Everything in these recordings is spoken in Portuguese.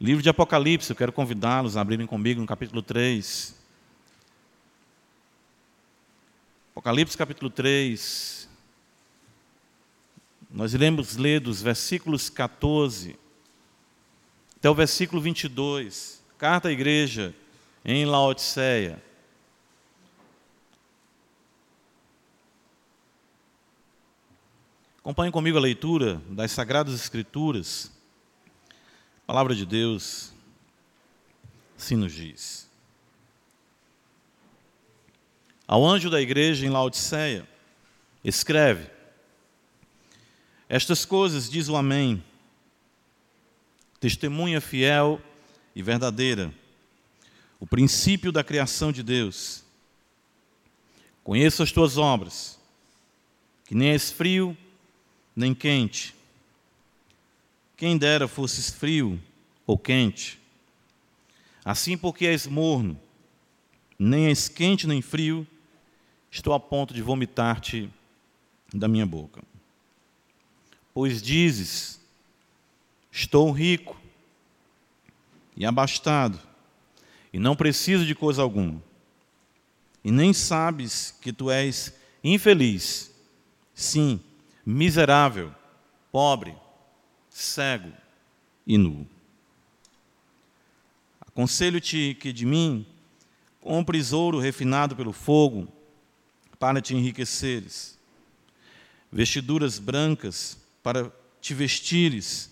Livro de Apocalipse, eu quero convidá-los a abrirem comigo no capítulo 3. Apocalipse capítulo 3. Nós iremos ler dos versículos 14 até o versículo 22. Carta à igreja em Laodiceia. Acompanhe comigo a leitura das Sagradas Escrituras. A palavra de Deus assim nos diz. Ao anjo da igreja em Laodiceia, escreve: Estas coisas diz o Amém, testemunha fiel e verdadeira, o princípio da criação de Deus. Conheço as tuas obras, que nem és frio nem quente. Quem dera fosses frio ou quente. Assim, porque és morno, nem és quente nem frio, estou a ponto de vomitar-te da minha boca. Pois dizes: Estou rico e abastado, e não preciso de coisa alguma. E nem sabes que tu és infeliz. Sim, miserável, pobre, cego e nu. Aconselho-te que de mim compres ouro refinado pelo fogo, para te enriqueceres, vestiduras brancas para te vestires,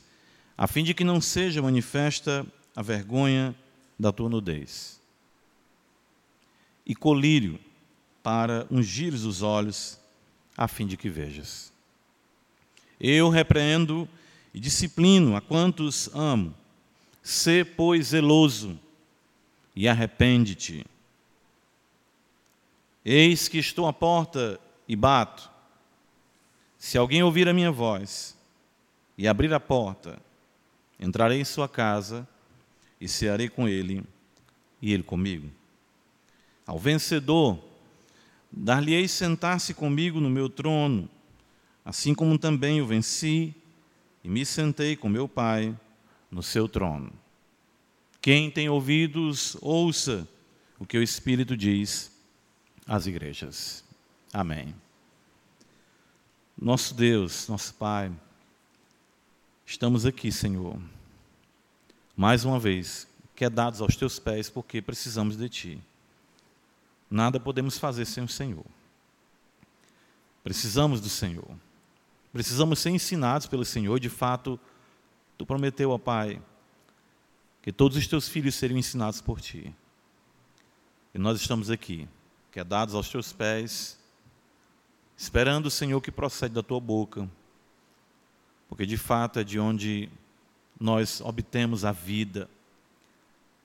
a fim de que não seja manifesta a vergonha da tua nudez, e colírio para ungires os olhos, a fim de que vejas. Eu repreendo e disciplino a quantos amo. Sê, pois, zeloso e arrepende-te. Eis que estou à porta e bato. Se alguém ouvir a minha voz e abrir a porta, entrarei em sua casa e cearei com ele e ele comigo. Ao vencedor, dar-lhe-ei sentar-se comigo no meu trono assim como também o venci e me sentei com meu Pai no seu trono. Quem tem ouvidos, ouça o que o Espírito diz às igrejas. Amém. Nosso Deus, nosso Pai, estamos aqui, Senhor, mais uma vez, quedados aos teus pés, porque precisamos de Ti. Nada podemos fazer sem o Senhor. Precisamos do Senhor. Precisamos ser ensinados pelo Senhor. De fato, tu prometeu, ó Pai, que todos os teus filhos seriam ensinados por ti. E nós estamos aqui, quedados aos teus pés, esperando o Senhor que procede da tua boca, porque de fato é de onde nós obtemos a vida.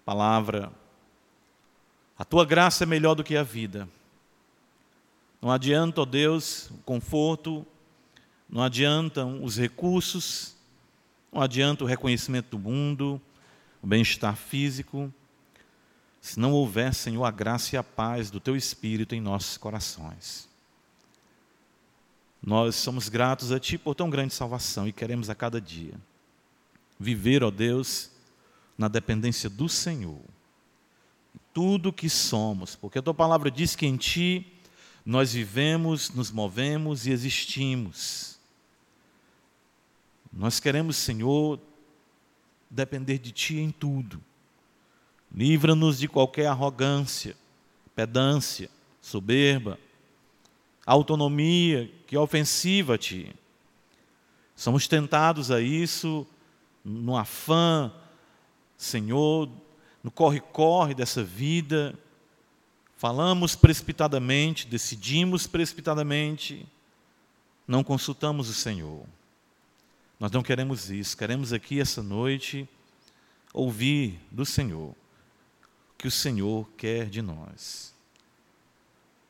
Palavra, a tua graça é melhor do que a vida. Não adianta, ó Deus, o conforto, não adiantam os recursos, não adianta o reconhecimento do mundo, o bem-estar físico, se não houver, Senhor, a graça e a paz do Teu Espírito em nossos corações. Nós somos gratos a Ti por tão grande salvação e queremos a cada dia viver, ó Deus, na dependência do Senhor. Tudo que somos, porque a Tua palavra diz que em Ti nós vivemos, nos movemos e existimos. Nós queremos, Senhor, depender de Ti em tudo. Livra-nos de qualquer arrogância, pedância, soberba, autonomia que é ofensiva a Ti. Somos tentados a isso no afã, Senhor, no corre-corre dessa vida. Falamos precipitadamente, decidimos precipitadamente, não consultamos o Senhor. Nós não queremos isso, queremos aqui essa noite ouvir do Senhor o que o Senhor quer de nós.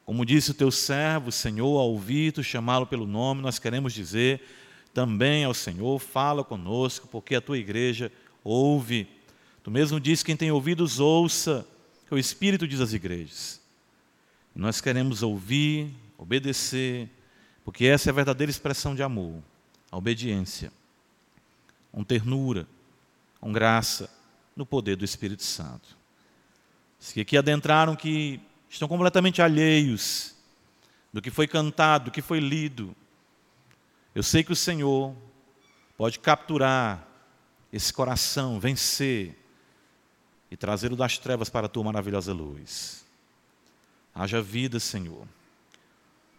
Como disse o teu servo, Senhor, ao ouvir tu chamá-lo pelo nome, nós queremos dizer também ao Senhor, fala conosco, porque a tua igreja ouve. Tu mesmo disse: quem tem ouvidos, ouça, que o Espírito diz às igrejas. Nós queremos ouvir, obedecer, porque essa é a verdadeira expressão de amor, a obediência com ternura, com graça, no poder do Espírito Santo. Os que aqui adentraram que estão completamente alheios do que foi cantado, do que foi lido. Eu sei que o Senhor pode capturar esse coração, vencer e trazê-lo das trevas para a tua maravilhosa luz. Haja vida, Senhor.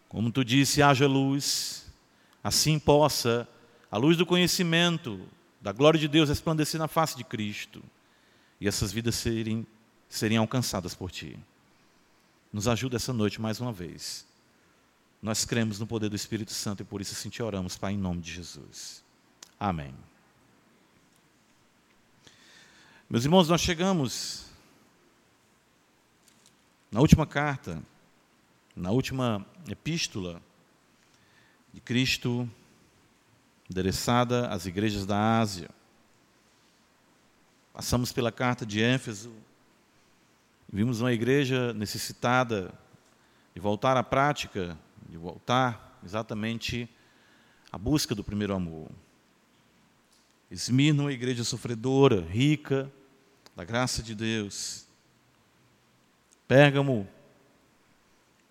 Como tu disse, haja luz, assim possa a luz do conhecimento da glória de Deus resplandecer na face de Cristo e essas vidas serem, serem alcançadas por Ti. Nos ajuda essa noite mais uma vez. Nós cremos no poder do Espírito Santo e por isso assim te oramos, Pai, em nome de Jesus. Amém. Meus irmãos, nós chegamos na última carta, na última epístola de Cristo, endereçada às igrejas da Ásia. Passamos pela carta de Éfeso, vimos uma igreja necessitada de voltar à prática, de voltar exatamente à busca do primeiro amor. Esmirna, uma igreja sofredora, rica da graça de Deus. Pérgamo,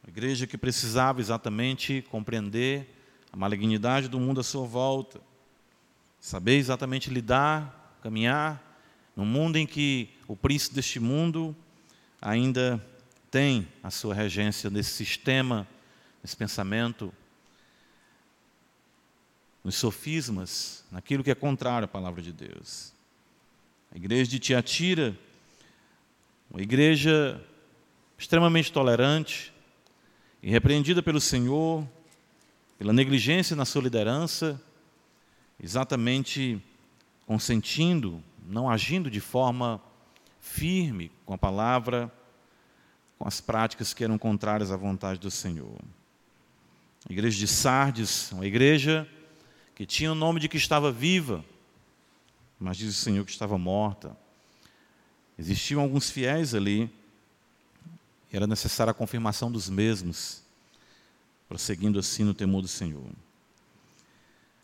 uma igreja que precisava exatamente compreender a malignidade do mundo à sua volta, saber exatamente lidar, caminhar num mundo em que o príncipe deste mundo ainda tem a sua regência nesse sistema, nesse pensamento, nos sofismas, naquilo que é contrário à palavra de Deus. A igreja de Tiatira, uma igreja extremamente tolerante, e repreendida pelo Senhor, pela negligência na sua liderança, exatamente consentindo não agindo de forma firme com a palavra, com as práticas que eram contrárias à vontade do Senhor. A igreja de Sardes, uma igreja que tinha o nome de que estava viva, mas diz o Senhor que estava morta. Existiam alguns fiéis ali, e era necessária a confirmação dos mesmos, prosseguindo assim no temor do Senhor.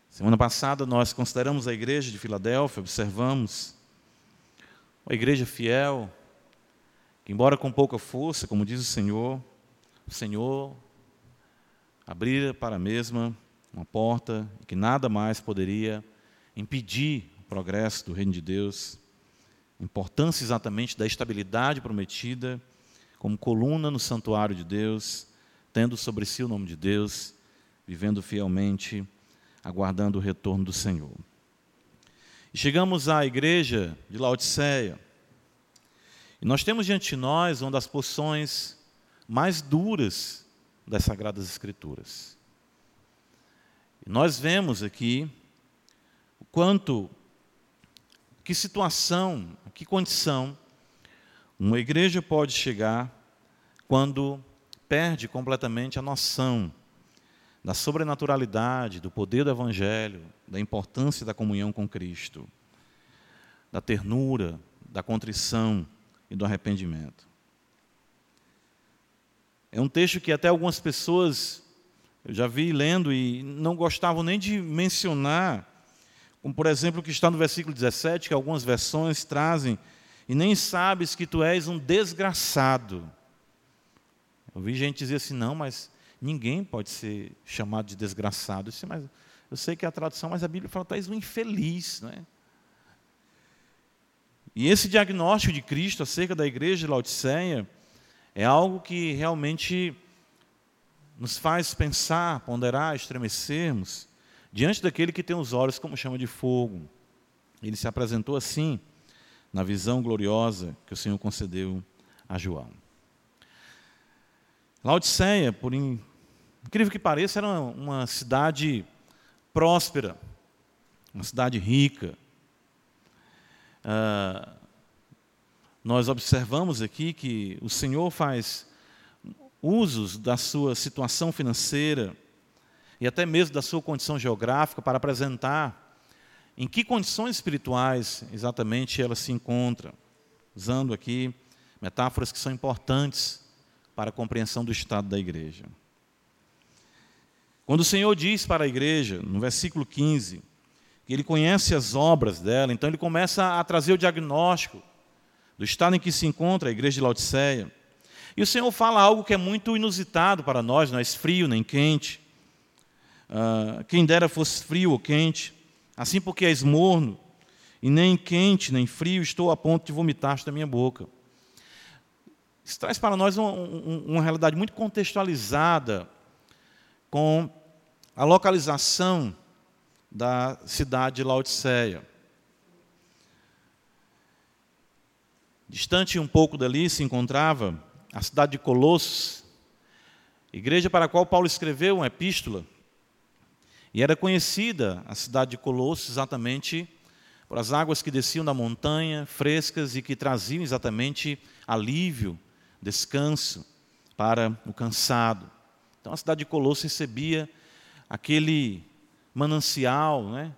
Semana passada nós consideramos a igreja de Filadélfia, observamos uma igreja fiel, que embora com pouca força, como diz o Senhor, o Senhor abrira para a mesma uma porta que nada mais poderia impedir o progresso do reino de Deus, a importância exatamente da estabilidade prometida como coluna no santuário de Deus, tendo sobre si o nome de Deus, vivendo fielmente aguardando o retorno do Senhor. Chegamos à igreja de Laodiceia. E nós temos diante de nós uma das porções mais duras das Sagradas Escrituras. E nós vemos aqui o quanto, que situação, que condição uma igreja pode chegar quando perde completamente a noção da sobrenaturalidade, do poder do Evangelho, da importância da comunhão com Cristo, da ternura, da contrição e do arrependimento. É um texto que até algumas pessoas eu já vi lendo e não gostavam nem de mencionar, como por exemplo o que está no versículo 17, que algumas versões trazem, e nem sabes que tu és um desgraçado. Eu vi gente dizer assim, não, mas Ninguém pode ser chamado de desgraçado. Eu sei, mas, eu sei que é a tradução, mas a Bíblia fala, tu um infeliz. Né? E esse diagnóstico de Cristo acerca da igreja de Laodiceia é algo que realmente nos faz pensar, ponderar, estremecermos diante daquele que tem os olhos como chama de fogo. Ele se apresentou assim na visão gloriosa que o Senhor concedeu a João. Laodiceia, por incrível que pareça, era uma cidade próspera, uma cidade rica. Ah, nós observamos aqui que o Senhor faz usos da sua situação financeira e até mesmo da sua condição geográfica para apresentar em que condições espirituais exatamente ela se encontra, usando aqui metáforas que são importantes para a compreensão do estado da igreja. Quando o Senhor diz para a igreja, no versículo 15, que ele conhece as obras dela, então ele começa a trazer o diagnóstico do estado em que se encontra a igreja de Laodiceia. E o Senhor fala algo que é muito inusitado para nós, não é frio nem quente. Uh, quem dera fosse frio ou quente, assim porque és morno, e nem quente nem frio, estou a ponto de vomitar da minha boca. Isso traz para nós uma, uma realidade muito contextualizada com a localização da cidade de Laodiceia. Distante um pouco dali se encontrava a cidade de Colossos, igreja para a qual Paulo escreveu uma epístola. E era conhecida a cidade de Colossos exatamente por as águas que desciam da montanha, frescas e que traziam exatamente alívio, descanso para o cansado. Então a cidade de Colossos recebia aquele manancial né,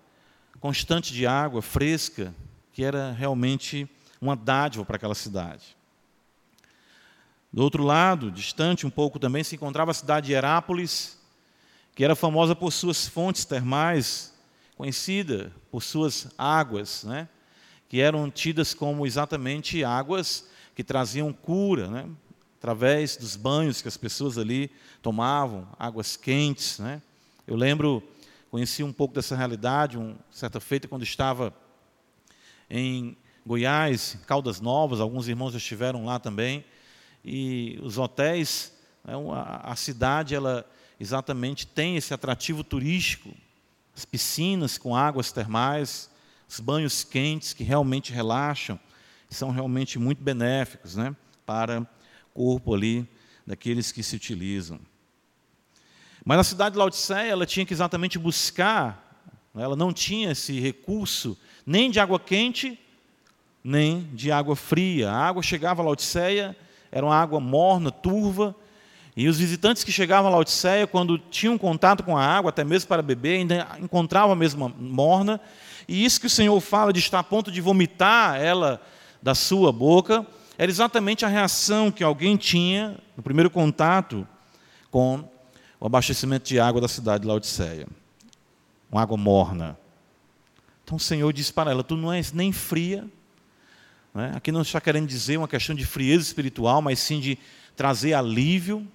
constante de água fresca, que era realmente uma dádiva para aquela cidade. Do outro lado, distante um pouco também, se encontrava a cidade de Herápolis, que era famosa por suas fontes termais, conhecida por suas águas, né? que eram tidas como exatamente águas que traziam cura, né? através dos banhos que as pessoas ali tomavam, águas quentes. Né? Eu lembro, conheci um pouco dessa realidade, um, certa feita, quando estava em Goiás, Caldas Novas, alguns irmãos já estiveram lá também, e os hotéis, né, a, cidade, ela exatamente tem esse atrativo turístico, as piscinas com águas termais, os banhos quentes que realmente relaxam, são realmente muito benéficos né, para o corpo ali daqueles que se utilizam. Mas na cidade de Laodiceia, ela tinha que exatamente buscar, ela não tinha esse recurso nem de água quente, nem de água fria. A água chegava a Laodiceia era uma água morna, turva, e os visitantes que chegavam a Laodiceia, quando tinham contato com a água, até mesmo para beber, ainda encontravam a mesma morna, e isso que o Senhor fala de estar a ponto de vomitar ela da sua boca, era exatamente a reação que alguém tinha no primeiro contato com o abastecimento de água da cidade de Laodiceia. Uma água morna. Então o Senhor disse para ela: Tu não és nem fria, né? Aqui não está querendo dizer uma questão de frieza espiritual, mas sim de trazer alívio.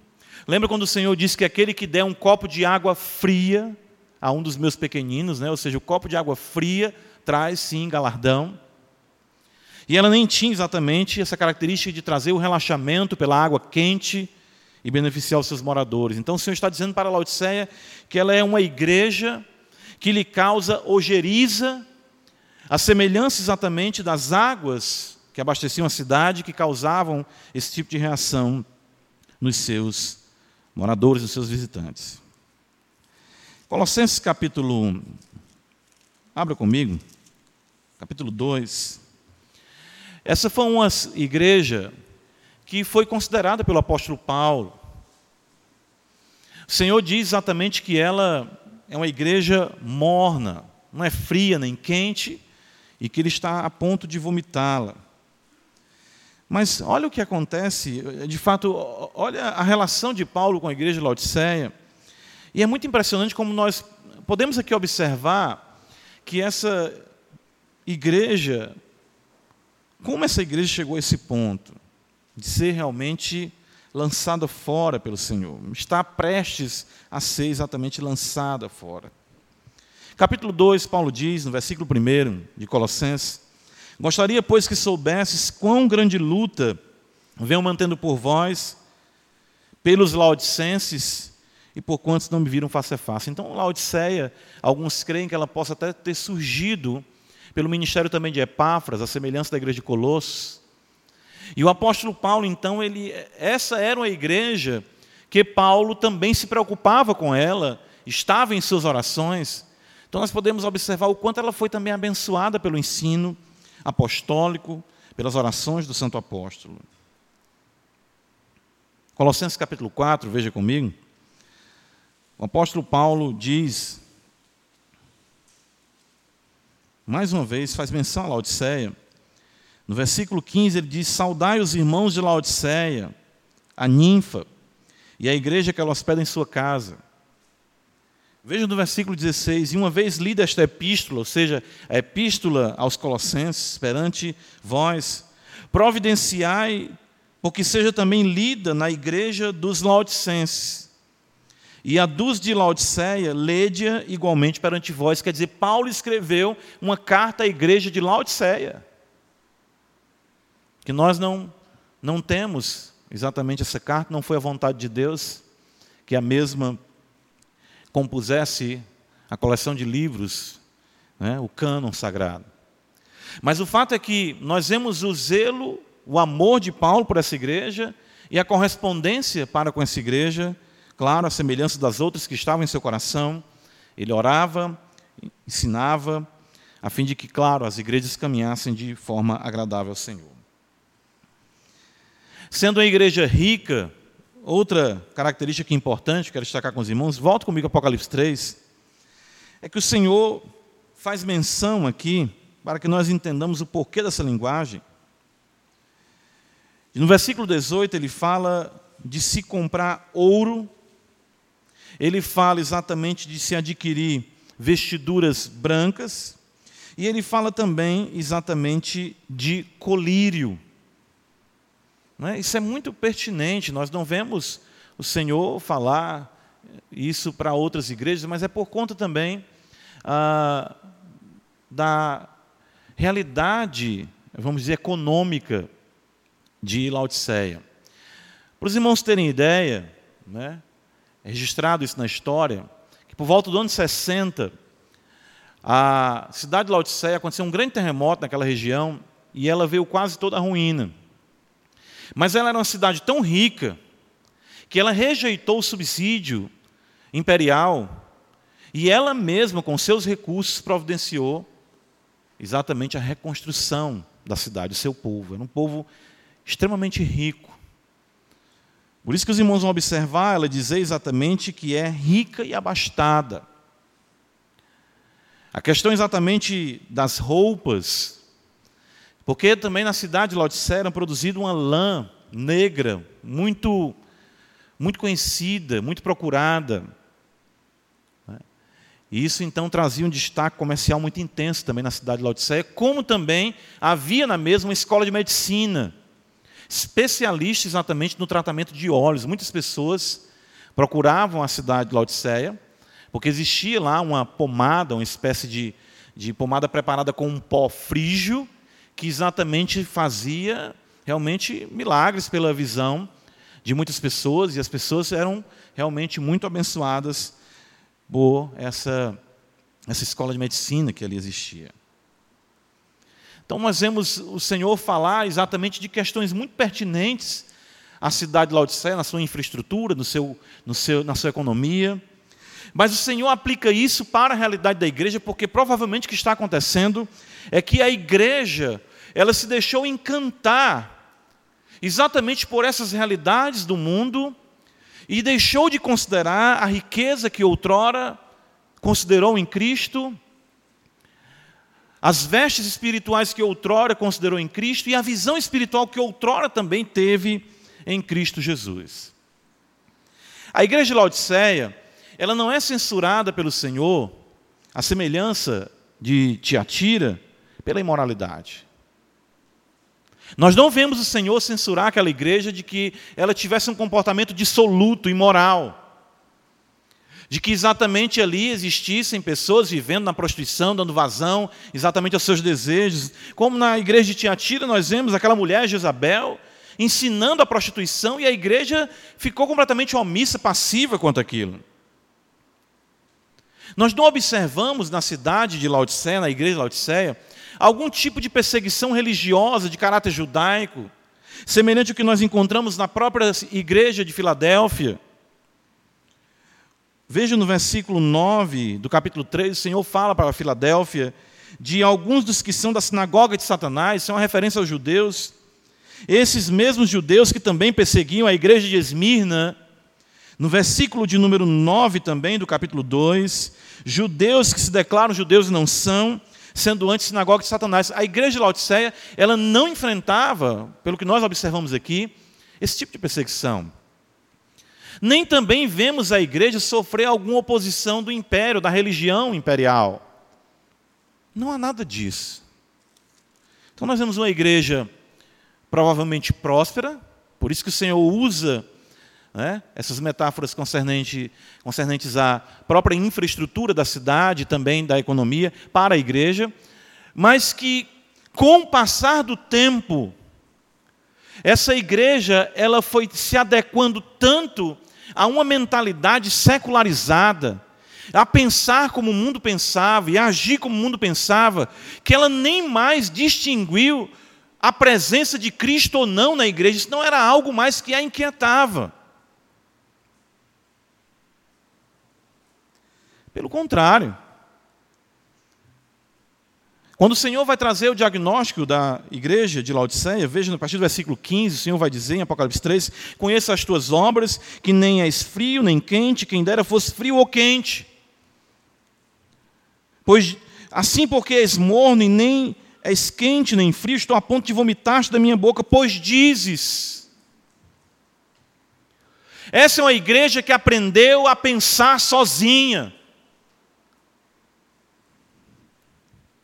Lembra quando o Senhor disse que aquele que der um copo de água fria a um dos meus pequeninos, né? ou seja, o copo de água fria traz sim galardão. E ela nem tinha exatamente essa característica de trazer o relaxamento pela água quente e beneficiar os seus moradores. Então o Senhor está dizendo para a Laodiceia que ela é uma igreja que lhe causa ojeriza a semelhança exatamente das águas que abasteciam a cidade, que causavam esse tipo de reação nos seus moradores, nos seus visitantes. Colossenses capítulo 1. Abra comigo. Capítulo 2. Essa foi uma igreja que foi considerada pelo apóstolo Paulo. O Senhor diz exatamente que ela é uma igreja morna, não é fria nem quente, e que ele está a ponto de vomitá-la. Mas olha o que acontece, de fato, olha a relação de Paulo com a igreja de Laodiceia. E é muito impressionante como nós podemos aqui observar que essa igreja, como essa igreja chegou a esse ponto de ser realmente lançada fora pelo Senhor, está prestes a ser exatamente lançada fora. Capítulo 2, Paulo diz, no versículo 1 de Colossenses: Gostaria, pois, que soubesses quão grande luta venho mantendo por vós, pelos laodicenses e por quantos não me viram face a face. Então, Laodiceia, alguns creem que ela possa até ter surgido pelo ministério também de Epáfras, a semelhança da igreja de Colossos. E o apóstolo Paulo, então, ele, essa era uma igreja que Paulo também se preocupava com ela, estava em suas orações. Então nós podemos observar o quanto ela foi também abençoada pelo ensino apostólico, pelas orações do santo apóstolo. Colossenses capítulo 4, veja comigo. O apóstolo Paulo diz, mais uma vez, faz menção a Laodiceia. No versículo 15 ele diz: Saudai os irmãos de Laodiceia, a ninfa e a igreja que ela hospeda em sua casa. Veja no versículo 16: E uma vez lida esta epístola, ou seja, a epístola aos Colossenses, perante vós, providenciai, porque seja também lida na igreja dos Laodicenses. E a dos de Laodiceia, lede-a igualmente perante vós. Quer dizer, Paulo escreveu uma carta à igreja de Laodiceia. Que nós não, não temos exatamente essa carta, não foi a vontade de Deus que a mesma compusesse a coleção de livros, né, o cânon sagrado. Mas o fato é que nós vemos o zelo, o amor de Paulo por essa igreja e a correspondência para com essa igreja, claro, a semelhança das outras que estavam em seu coração. Ele orava, ensinava, a fim de que, claro, as igrejas caminhassem de forma agradável ao Senhor. Sendo uma igreja rica, outra característica importante, quero destacar com os irmãos, volta comigo Apocalipse 3, é que o Senhor faz menção aqui, para que nós entendamos o porquê dessa linguagem. No versículo 18, ele fala de se comprar ouro, ele fala exatamente de se adquirir vestiduras brancas, e ele fala também exatamente de colírio. É? Isso é muito pertinente, nós não vemos o Senhor falar isso para outras igrejas, mas é por conta também ah, da realidade, vamos dizer, econômica de Laodiceia. Para os irmãos terem ideia, né, é registrado isso na história, que por volta do ano 60, a cidade de Laodiceia aconteceu um grande terremoto naquela região e ela veio quase toda a ruína. Mas ela era uma cidade tão rica que ela rejeitou o subsídio imperial e ela mesma, com seus recursos, providenciou exatamente a reconstrução da cidade, do seu povo. Era um povo extremamente rico. Por isso que os irmãos vão observar ela dizer exatamente que é rica e abastada. A questão exatamente das roupas porque também na cidade de Laodicea era produzida uma lã negra, muito, muito conhecida, muito procurada. Né? E isso então trazia um destaque comercial muito intenso também na cidade de Laodiceia, como também havia na mesma escola de medicina, especialista exatamente no tratamento de óleos. Muitas pessoas procuravam a cidade de Laodiceia, porque existia lá uma pomada, uma espécie de, de pomada preparada com um pó frígio, que exatamente fazia realmente milagres pela visão de muitas pessoas, e as pessoas eram realmente muito abençoadas por essa, essa escola de medicina que ali existia. Então, nós vemos o Senhor falar exatamente de questões muito pertinentes à cidade de Laodiceia, na sua infraestrutura, no seu, no seu, na sua economia. Mas o Senhor aplica isso para a realidade da igreja, porque provavelmente o que está acontecendo é que a igreja ela se deixou encantar exatamente por essas realidades do mundo e deixou de considerar a riqueza que outrora considerou em Cristo, as vestes espirituais que outrora considerou em Cristo e a visão espiritual que outrora também teve em Cristo Jesus. A igreja de Laodiceia, ela não é censurada pelo Senhor, a semelhança de Tiatira, pela imoralidade. Nós não vemos o Senhor censurar aquela igreja de que ela tivesse um comportamento dissoluto, imoral. De que exatamente ali existissem pessoas vivendo na prostituição, dando vazão exatamente aos seus desejos. Como na igreja de Tiatira nós vemos aquela mulher, Jezabel, ensinando a prostituição e a igreja ficou completamente omissa, passiva quanto aquilo. Nós não observamos na cidade de Laodiceia, na igreja de Laodiceia, algum tipo de perseguição religiosa de caráter judaico, semelhante ao que nós encontramos na própria igreja de Filadélfia. Veja no versículo 9 do capítulo 3, o Senhor fala para Filadélfia de alguns dos que são da sinagoga de Satanás, são uma referência aos judeus. Esses mesmos judeus que também perseguiam a igreja de Esmirna, no versículo de número 9 também, do capítulo 2, judeus que se declaram judeus e não são, sendo antes sinagoga de Satanás. A igreja de Laodiceia, ela não enfrentava, pelo que nós observamos aqui, esse tipo de perseguição. Nem também vemos a igreja sofrer alguma oposição do império, da religião imperial. Não há nada disso. Então nós vemos uma igreja provavelmente próspera, por isso que o Senhor usa né, essas metáforas concernente, concernentes à própria infraestrutura da cidade, também da economia, para a igreja, mas que, com o passar do tempo, essa igreja ela foi se adequando tanto a uma mentalidade secularizada, a pensar como o mundo pensava e a agir como o mundo pensava, que ela nem mais distinguiu a presença de Cristo ou não na igreja, isso não era algo mais que a inquietava. Pelo contrário, quando o Senhor vai trazer o diagnóstico da igreja de Laodiceia, veja no partir do versículo 15, o Senhor vai dizer em Apocalipse 3: Conheça as tuas obras, que nem és frio nem quente, quem dera fosse frio ou quente. Pois assim porque és morno e nem és quente nem frio, estou a ponto de vomitar-te da minha boca, pois dizes. Essa é uma igreja que aprendeu a pensar sozinha.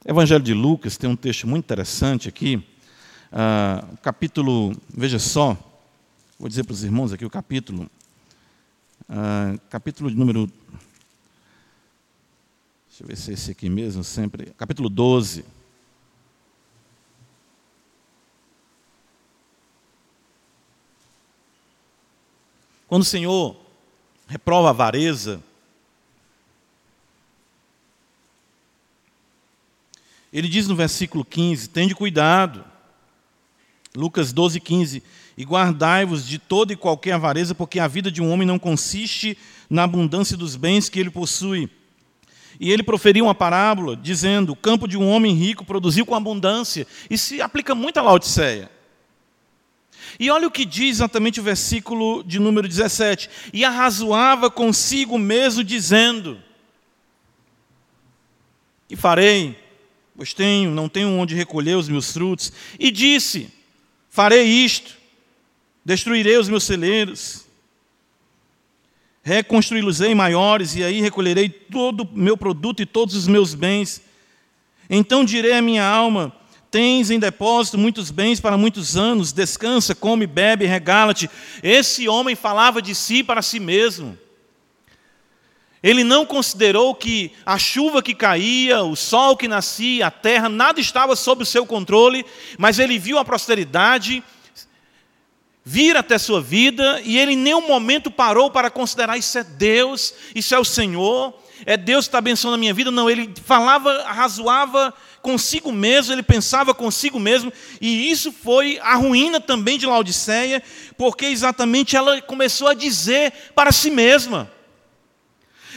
Evangelho de Lucas tem um texto muito interessante aqui, uh, capítulo, veja só, vou dizer para os irmãos aqui o capítulo, uh, capítulo de número, deixa eu ver se é esse aqui mesmo, sempre, capítulo 12. Quando o Senhor reprova a avareza, Ele diz no versículo 15: Tende cuidado. Lucas 12, 15. E guardai-vos de toda e qualquer avareza, porque a vida de um homem não consiste na abundância dos bens que ele possui. E ele proferiu uma parábola, dizendo: O campo de um homem rico produziu com abundância. E se aplica muito à Laodiceia. E olha o que diz exatamente o versículo de número 17: E arrazoava consigo mesmo, dizendo: E farei? Pois tenho, não tenho onde recolher os meus frutos. E disse: Farei isto, destruirei os meus celeiros, reconstruí-los-ei maiores, e aí recolherei todo o meu produto e todos os meus bens. Então direi à minha alma: Tens em depósito muitos bens para muitos anos, descansa, come, bebe, regala-te. Esse homem falava de si para si mesmo. Ele não considerou que a chuva que caía, o sol que nascia, a terra, nada estava sob o seu controle, mas ele viu a prosperidade vir até sua vida e ele em nenhum momento parou para considerar isso é Deus, isso é o Senhor, é Deus que está abençoando a minha vida. Não, ele falava, razoava consigo mesmo, ele pensava consigo mesmo, e isso foi a ruína também de Laodiceia, porque exatamente ela começou a dizer para si mesma.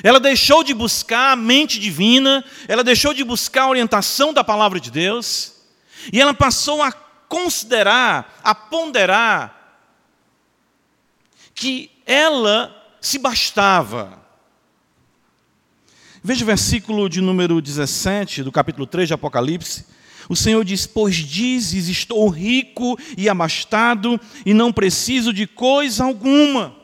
Ela deixou de buscar a mente divina, ela deixou de buscar a orientação da palavra de Deus, e ela passou a considerar, a ponderar, que ela se bastava. Veja o versículo de número 17 do capítulo 3 de Apocalipse. O Senhor diz: Pois dizes, estou rico e abastado, e não preciso de coisa alguma.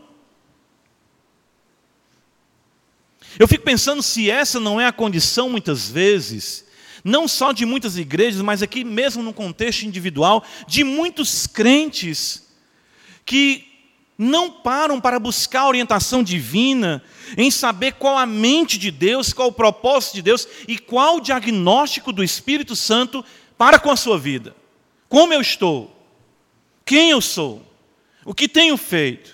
Eu fico pensando se essa não é a condição, muitas vezes, não só de muitas igrejas, mas aqui mesmo no contexto individual, de muitos crentes que não param para buscar a orientação divina, em saber qual a mente de Deus, qual o propósito de Deus e qual o diagnóstico do Espírito Santo para com a sua vida. Como eu estou? Quem eu sou? O que tenho feito?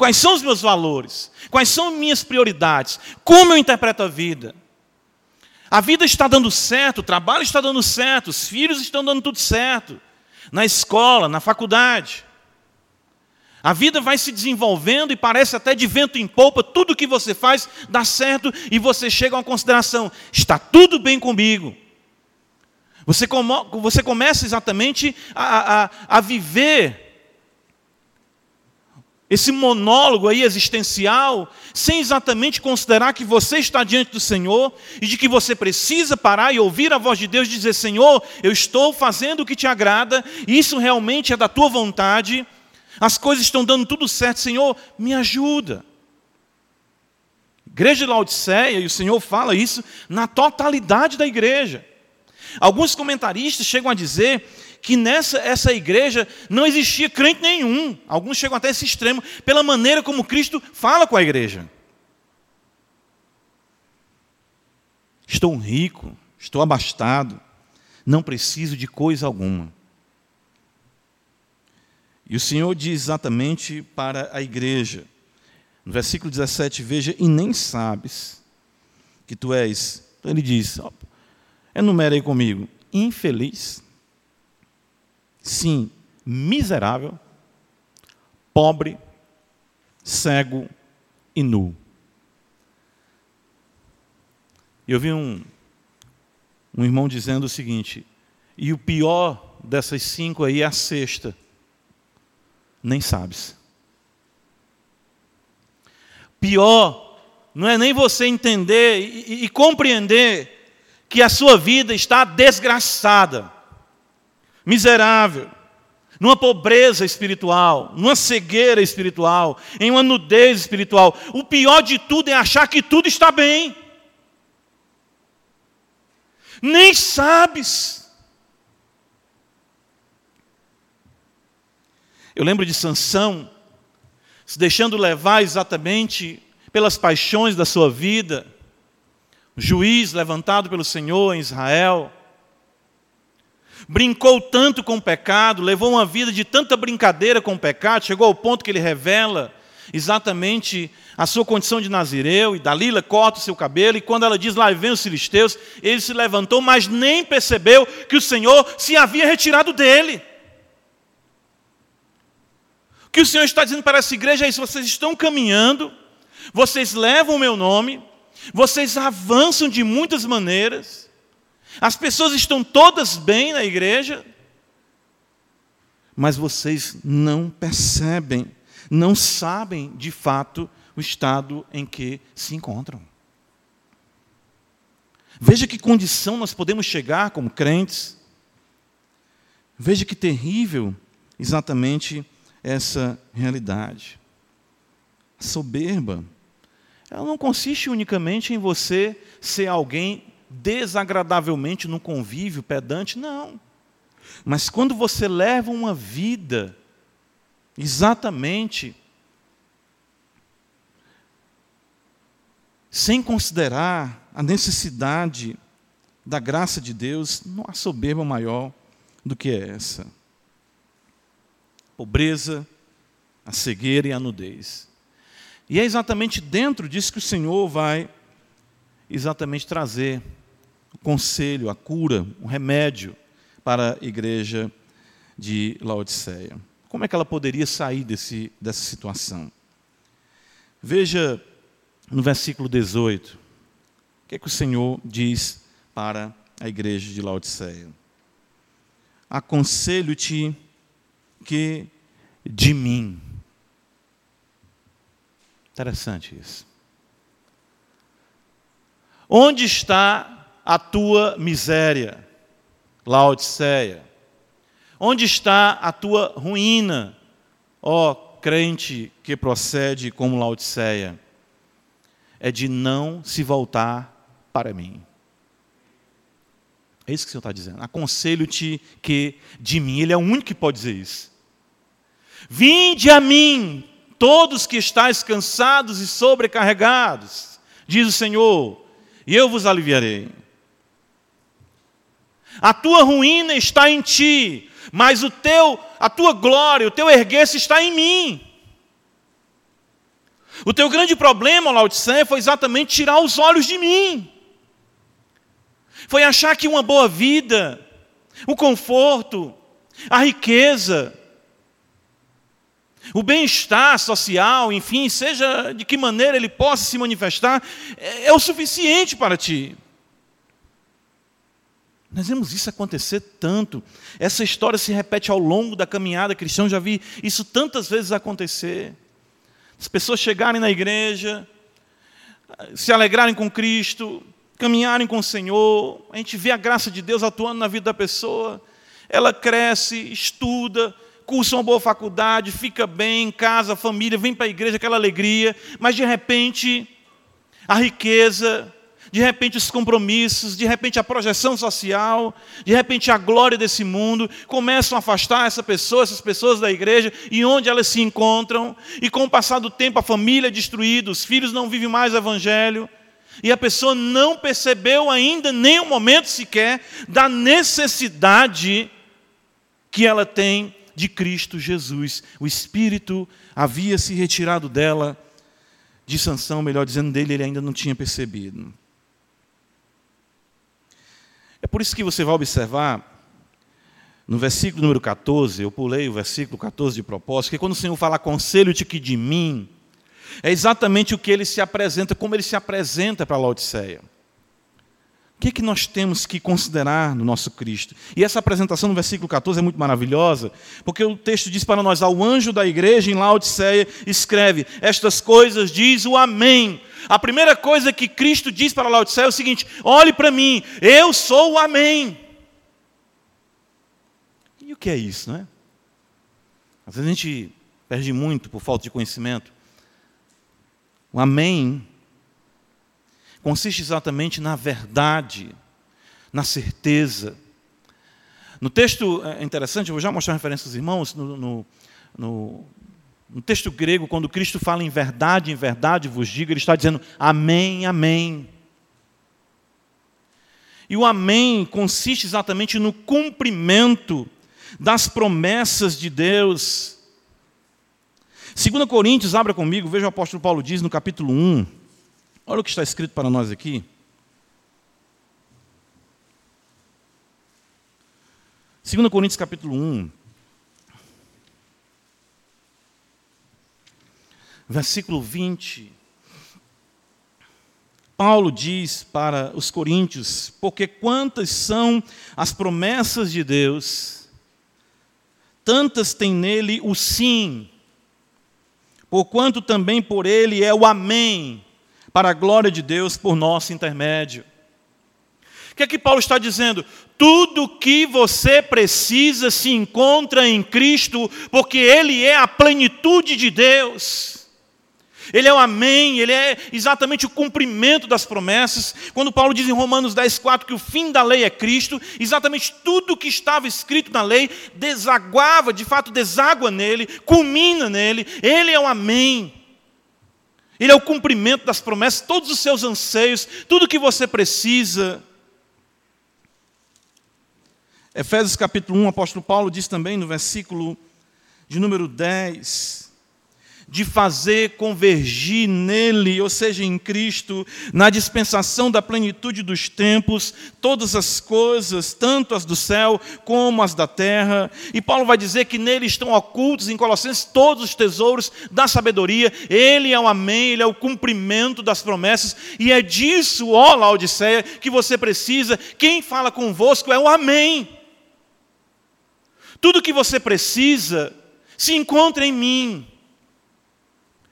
Quais são os meus valores? Quais são minhas prioridades? Como eu interpreto a vida? A vida está dando certo, o trabalho está dando certo, os filhos estão dando tudo certo, na escola, na faculdade. A vida vai se desenvolvendo e parece até de vento em polpa, tudo que você faz dá certo e você chega a uma consideração: está tudo bem comigo. Você, você começa exatamente a, a, a viver esse monólogo aí existencial, sem exatamente considerar que você está diante do Senhor e de que você precisa parar e ouvir a voz de Deus e dizer: Senhor, eu estou fazendo o que te agrada, isso realmente é da tua vontade, as coisas estão dando tudo certo, Senhor, me ajuda. Igreja de Laodiceia, e o Senhor fala isso na totalidade da igreja. Alguns comentaristas chegam a dizer que nessa essa igreja não existia crente nenhum. Alguns chegam até esse extremo, pela maneira como Cristo fala com a igreja. Estou rico, estou abastado, não preciso de coisa alguma. E o Senhor diz exatamente para a igreja, no versículo 17, veja, e nem sabes que tu és. Então ele diz, enumera aí comigo, infeliz, sim, miserável, pobre, cego e nu. Eu vi um, um irmão dizendo o seguinte, e o pior dessas cinco aí é a sexta. Nem sabes. Pior não é nem você entender e, e, compreender que a sua vida está desgraçada, miserável, numa pobreza espiritual, numa cegueira espiritual, em uma nudez espiritual. O pior de tudo é achar que tudo está bem nem sabes. Eu lembro de Sansão se deixando levar exatamente pelas paixões da sua vida, juiz levantado pelo Senhor em Israel, brincou tanto com o pecado, levou uma vida de tanta brincadeira com o pecado, chegou ao ponto que ele revela exatamente a sua condição de nazireu, e Dalila corta o seu cabelo, e quando ela diz lá vem os filisteus, ele se levantou, mas nem percebeu que o Senhor se havia retirado dele. O que o Senhor está dizendo para essa igreja é isso: vocês estão caminhando, vocês levam o meu nome, vocês avançam de muitas maneiras, as pessoas estão todas bem na igreja, mas vocês não percebem não sabem de fato o estado em que se encontram. Veja que condição nós podemos chegar como crentes. Veja que terrível exatamente essa realidade. A soberba, ela não consiste unicamente em você ser alguém desagradavelmente no convívio pedante, não. Mas quando você leva uma vida exatamente sem considerar a necessidade da graça de Deus, não há soberba maior do que essa. Pobreza, a cegueira e a nudez. E é exatamente dentro disso que o Senhor vai exatamente trazer conselho, a cura, o remédio para a igreja de Laodiceia. Como é que ela poderia sair desse, dessa situação? Veja no versículo 18, o que é que o Senhor diz para a igreja de Laodiceia? Aconselho-te que de mim. Interessante isso. Onde está a tua miséria, Laodiceia? Onde está a tua ruína, ó crente que procede como Laodiceia? É de não se voltar para mim. É isso que o Senhor está dizendo. Aconselho-te que de mim, Ele é o único que pode dizer isso. Vinde a mim, todos que estáis cansados e sobrecarregados, diz o Senhor, e eu vos aliviarei. A tua ruína está em ti, mas o teu, a tua glória, o teu erguer-se está em mim. O teu grande problema, Laodiceia, foi exatamente tirar os olhos de mim. Foi achar que uma boa vida, o conforto, a riqueza, o bem-estar social, enfim, seja de que maneira ele possa se manifestar, é, é o suficiente para ti. Nós vemos isso acontecer tanto. Essa história se repete ao longo da caminhada cristã. Eu já vi isso tantas vezes acontecer. As pessoas chegarem na igreja, se alegrarem com Cristo, caminharem com o Senhor. A gente vê a graça de Deus atuando na vida da pessoa. Ela cresce, estuda, cursa uma boa faculdade, fica bem em casa, família, vem para a igreja, aquela alegria. Mas de repente, a riqueza, de repente os compromissos, de repente a projeção social, de repente a glória desse mundo, começam a afastar essa pessoa, essas pessoas da igreja e onde elas se encontram, e com o passar do tempo a família é destruída, os filhos não vivem mais o evangelho, e a pessoa não percebeu ainda nem um momento sequer da necessidade que ela tem de Cristo Jesus. O Espírito havia se retirado dela, de Sansão, melhor dizendo, dele ele ainda não tinha percebido. É por isso que você vai observar, no versículo número 14, eu pulei o versículo 14 de propósito, que quando o Senhor fala aconselho-te que de mim, é exatamente o que ele se apresenta, como ele se apresenta para Laodiceia. O que, é que nós temos que considerar no nosso Cristo? E essa apresentação no versículo 14 é muito maravilhosa, porque o texto diz para nós: ao anjo da igreja em Laodiceia, escreve: Estas coisas diz o Amém. A primeira coisa que Cristo diz para Laodiceia é o seguinte: olhe para mim, eu sou o Amém. E o que é isso, não é? Às vezes a gente perde muito por falta de conhecimento. O Amém consiste exatamente na verdade, na certeza. No texto, é interessante, eu vou já mostrar referência aos irmãos, no, no, no, no texto grego, quando Cristo fala em verdade, em verdade vos digo, ele está dizendo amém, amém. E o amém consiste exatamente no cumprimento das promessas de Deus. 2 Coríntios, abra comigo, veja o apóstolo Paulo diz no capítulo 1. Olha o que está escrito para nós aqui. 2 Coríntios capítulo 1. Versículo 20. Paulo diz para os coríntios: Porque quantas são as promessas de Deus, tantas tem nele o sim, porquanto também por ele é o amém para a glória de Deus por nosso intermédio. O que é que Paulo está dizendo? Tudo que você precisa se encontra em Cristo, porque Ele é a plenitude de Deus. Ele é o amém, ele é exatamente o cumprimento das promessas. Quando Paulo diz em Romanos 10, 4 que o fim da lei é Cristo, exatamente tudo que estava escrito na lei desaguava, de fato deságua nele, culmina nele. Ele é o amém. Ele é o cumprimento das promessas, todos os seus anseios, tudo o que você precisa. Efésios capítulo 1, o apóstolo Paulo diz também no versículo de número 10, de fazer convergir nele, ou seja, em Cristo, na dispensação da plenitude dos tempos, todas as coisas, tanto as do céu como as da terra. E Paulo vai dizer que nele estão ocultos, em Colossenses, todos os tesouros da sabedoria. Ele é o amém, ele é o cumprimento das promessas, e é disso, ó Laodiceia, que você precisa. Quem fala convosco é o amém. Tudo que você precisa se encontra em mim.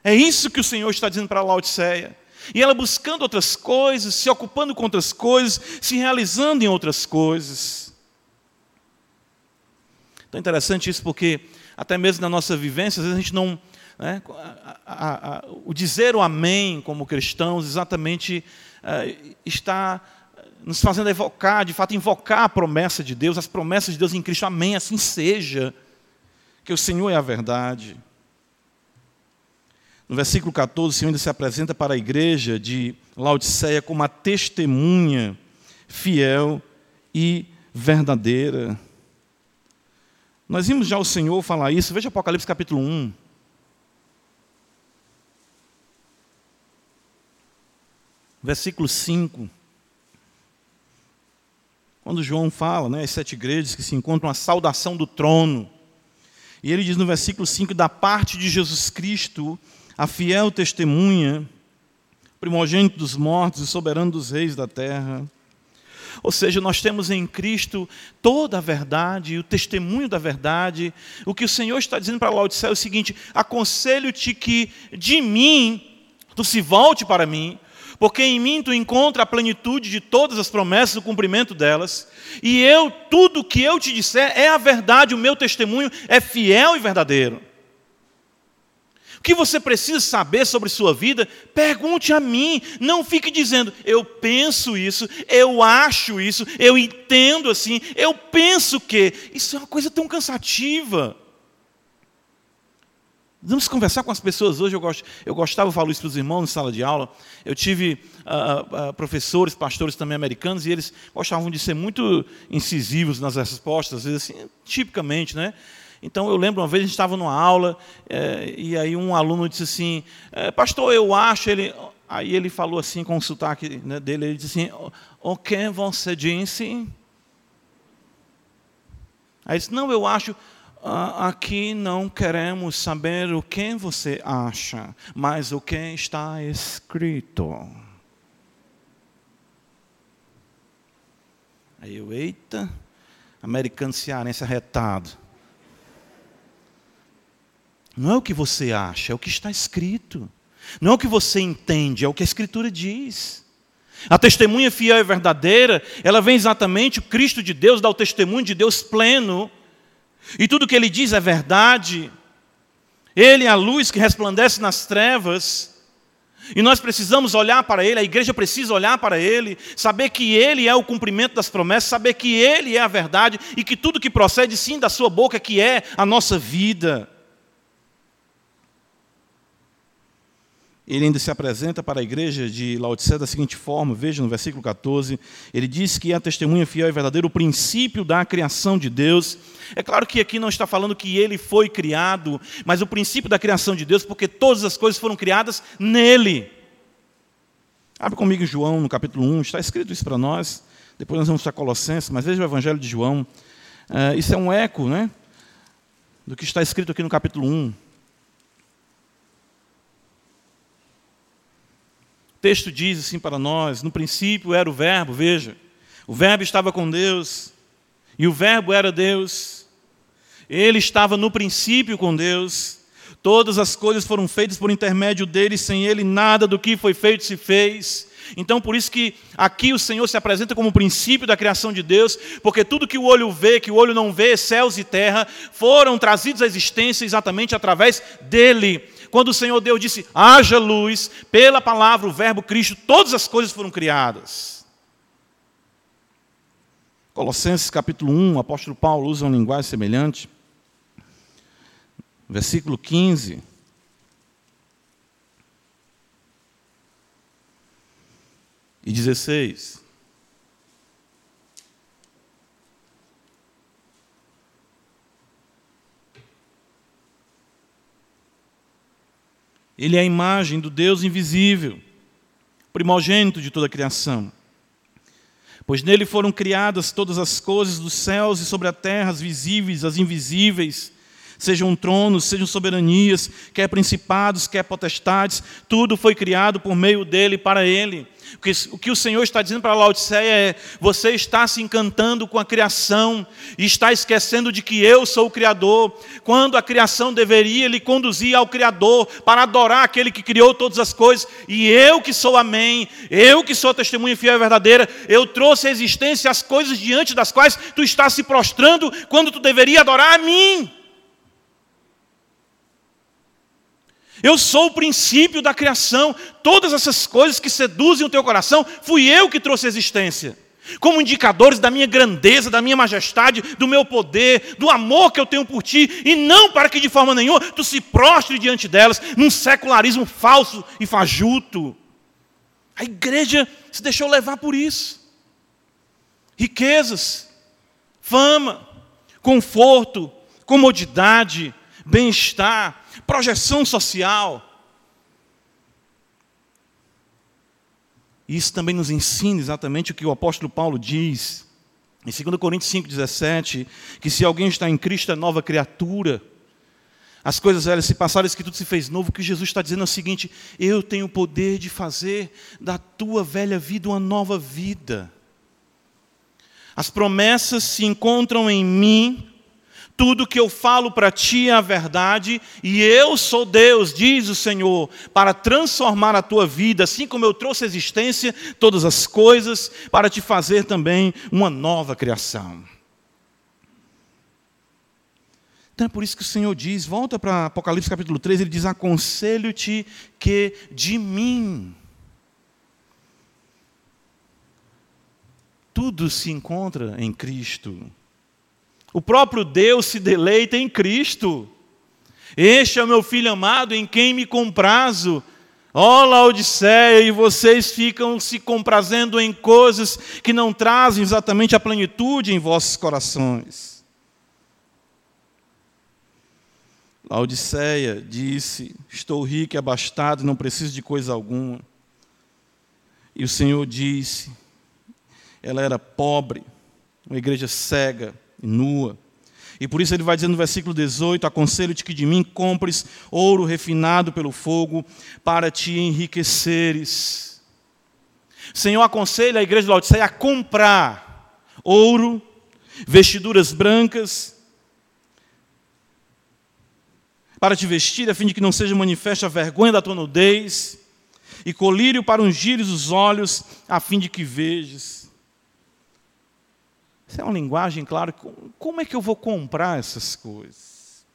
É isso que o Senhor está dizendo para Laodiceia. E ela buscando outras coisas, se ocupando com outras coisas, se realizando em outras coisas. Então é interessante isso porque, até mesmo na nossa vivência, às vezes a gente não. Né, a, a, a, o dizer o amém como cristãos exatamente uh, está nos fazendo evocar, de fato, invocar a promessa de Deus, as promessas de Deus em Cristo. Amém, assim seja. Que o Senhor é a verdade. No versículo 14, o Senhor ainda se apresenta para a igreja de Laodiceia como uma testemunha fiel e verdadeira. Nós vimos já o Senhor falar isso, veja Apocalipse capítulo 1. Versículo 5. Quando João fala, né, as sete igrejas que se encontram a saudação do trono. E ele diz no versículo 5: da parte de Jesus Cristo, a fiel testemunha, primogênito dos mortos e soberano dos reis da terra. Ou seja, nós temos em Cristo toda a verdade o testemunho da verdade. O que o Senhor está dizendo para Laodicea é o seguinte: aconselho-te que de mim tu se volte para mim, porque em mim tu encontra a plenitude de todas as promessas, o cumprimento delas, e eu, tudo que eu te disser é a verdade, o meu testemunho é fiel e verdadeiro. O que você precisa saber sobre sua vida, pergunte a mim. Não fique dizendo, eu penso isso, eu acho isso, eu entendo assim, eu penso que. Isso é uma coisa tão cansativa. Vamos conversar com as pessoas hoje. Eu, gosto, eu gostava, eu falo isso para os irmãos na sala de aula. Eu tive uh, uh, professores, pastores também americanos, e eles gostavam de ser muito incisivos nas respostas, às vezes assim, tipicamente, né? Então eu lembro uma vez a gente estava numa aula é, e aí um aluno disse assim, é, pastor, eu acho ele. Aí ele falou assim com o sotaque né, dele, ele disse assim, o que você disse? Aí disse, não, eu acho. Aqui não queremos saber o que você acha, mas o que está escrito. Aí eu, eita, americano cearense arretado. Não é o que você acha, é o que está escrito. Não é o que você entende, é o que a Escritura diz. A testemunha fiel e verdadeira, ela vem exatamente, o Cristo de Deus dá o testemunho de Deus pleno, e tudo que ele diz é verdade. Ele é a luz que resplandece nas trevas, e nós precisamos olhar para Ele, a igreja precisa olhar para Ele, saber que Ele é o cumprimento das promessas, saber que Ele é a verdade e que tudo que procede sim da Sua boca, que é a nossa vida. Ele ainda se apresenta para a igreja de Laodicea da seguinte forma, veja no versículo 14, ele diz que é a testemunha fiel e verdadeira, o princípio da criação de Deus. É claro que aqui não está falando que ele foi criado, mas o princípio da criação de Deus, porque todas as coisas foram criadas nele. Abre comigo João no capítulo 1, está escrito isso para nós, depois nós vamos para Colossenses, mas veja o Evangelho de João. Uh, isso é um eco né, do que está escrito aqui no capítulo 1. O texto diz assim para nós: no princípio era o Verbo, veja, o Verbo estava com Deus, e o Verbo era Deus, ele estava no princípio com Deus, todas as coisas foram feitas por intermédio dele, sem ele nada do que foi feito se fez. Então, por isso que aqui o Senhor se apresenta como o princípio da criação de Deus, porque tudo que o olho vê, que o olho não vê, céus e terra, foram trazidos à existência exatamente através dele. Quando o Senhor Deus disse, haja luz, pela palavra, o verbo Cristo, todas as coisas foram criadas. Colossenses capítulo 1, o apóstolo Paulo usa uma linguagem semelhante. Versículo 15. E 16. Ele é a imagem do Deus invisível, primogênito de toda a criação. Pois nele foram criadas todas as coisas dos céus e sobre a terra, as visíveis, as invisíveis, sejam tronos, sejam soberanias, quer principados, quer potestades, tudo foi criado por meio dele e para ele. O que o Senhor está dizendo para a Laodiceia é: você está se encantando com a criação e está esquecendo de que eu sou o Criador, quando a criação deveria lhe conduzir ao Criador para adorar aquele que criou todas as coisas, e eu que sou Amém, eu que sou testemunha fiel e verdadeira, eu trouxe à existência as coisas diante das quais tu estás se prostrando, quando tu deveria adorar a mim. Eu sou o princípio da criação. Todas essas coisas que seduzem o teu coração, fui eu que trouxe a existência. Como indicadores da minha grandeza, da minha majestade, do meu poder, do amor que eu tenho por ti, e não para que de forma nenhuma tu se prostre diante delas, num secularismo falso e fajuto. A igreja se deixou levar por isso. Riquezas, fama, conforto, comodidade, bem-estar, projeção social. Isso também nos ensina exatamente o que o apóstolo Paulo diz em 2 Coríntios 5,17, que se alguém está em Cristo é nova criatura. As coisas velhas se passaram, isso que tudo se fez novo. O que Jesus está dizendo é o seguinte: eu tenho o poder de fazer da tua velha vida uma nova vida. As promessas se encontram em mim, tudo que eu falo para ti é a verdade, e eu sou Deus, diz o Senhor, para transformar a tua vida, assim como eu trouxe à existência todas as coisas, para te fazer também uma nova criação. Então é por isso que o Senhor diz, volta para Apocalipse capítulo 3, ele diz: Aconselho-te que de mim tudo se encontra em Cristo. O próprio Deus se deleita em Cristo. Este é o meu filho amado em quem me comprazo. Ó oh, Laodiceia, e vocês ficam se comprazendo em coisas que não trazem exatamente a plenitude em vossos corações. Laodiceia disse: Estou rico e abastado, não preciso de coisa alguma. E o Senhor disse: Ela era pobre, uma igreja cega nua. E por isso ele vai dizer no versículo 18: Aconselho-te que de mim compres ouro refinado pelo fogo, para te enriqueceres. Senhor aconselha a igreja de Laodiceia a comprar ouro, vestiduras brancas, para te vestir, a fim de que não seja manifesta a vergonha da tua nudez, e colírio para ungires os olhos, a fim de que vejas. Isso é uma linguagem, claro. Como é que eu vou comprar essas coisas?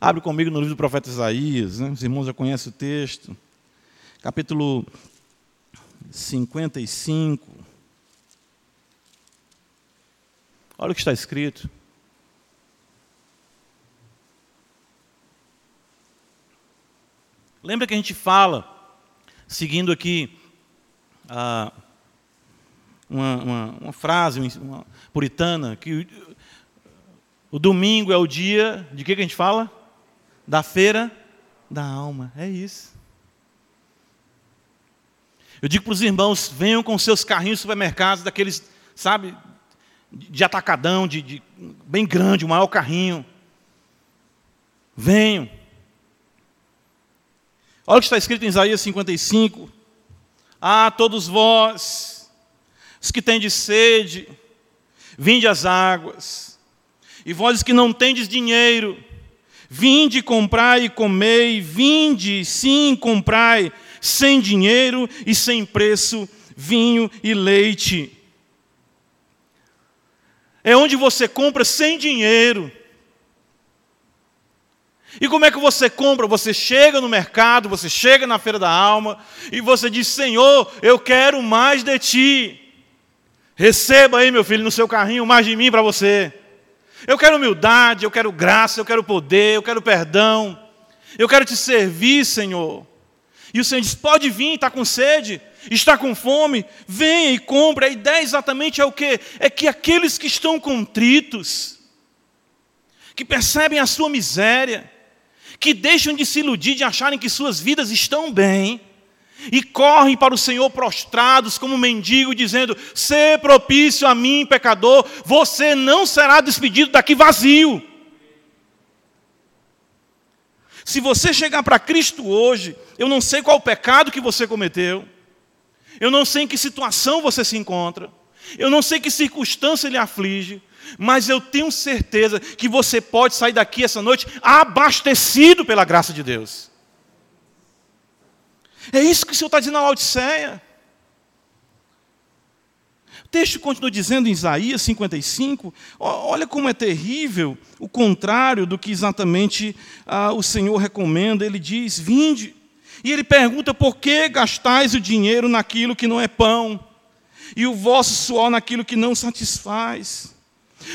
Abre comigo no livro do profeta Isaías, né? os irmãos já conhecem o texto, capítulo 55. Olha o que está escrito. Lembra que a gente fala, seguindo aqui ah, uma, uma, uma, frase uma puritana, que o, o, domingo é o dia de que, que a gente fala? Da feira da alma. É isso. Eu digo para os irmãos: venham com seus carrinhos supermercados, daqueles, sabe, de atacadão, de, de bem grande, o maior carrinho. Venham. Olha o que está escrito em Isaías 55. Ah, todos vós, os que tendes sede, vinde às águas. E vós que não tendes dinheiro, vinde comprai e comei, vinde, sim, comprai, sem dinheiro e sem preço, vinho e leite. É onde você compra sem dinheiro e como é que você compra? Você chega no mercado, você chega na feira da alma e você diz: Senhor, eu quero mais de ti. Receba aí, meu filho, no seu carrinho mais de mim para você. Eu quero humildade, eu quero graça, eu quero poder, eu quero perdão. Eu quero te servir, Senhor. E o Senhor diz: pode vir, está com sede, está com fome, venha e compre. A ideia exatamente é o que? É que aqueles que estão contritos, que percebem a sua miséria, que deixam de se iludir, de acharem que suas vidas estão bem, e correm para o Senhor prostrados como mendigo, dizendo: "Se propício a mim, pecador, você não será despedido daqui vazio. Se você chegar para Cristo hoje, eu não sei qual o pecado que você cometeu, eu não sei em que situação você se encontra, eu não sei que circunstância lhe aflige, mas eu tenho certeza que você pode sair daqui essa noite abastecido pela graça de Deus. É isso que o Senhor está dizendo na Laodiceia. O texto continua dizendo em Isaías 55, olha como é terrível o contrário do que exatamente ah, o Senhor recomenda. Ele diz: Vinde. E ele pergunta: por que gastais o dinheiro naquilo que não é pão, e o vosso suor naquilo que não satisfaz?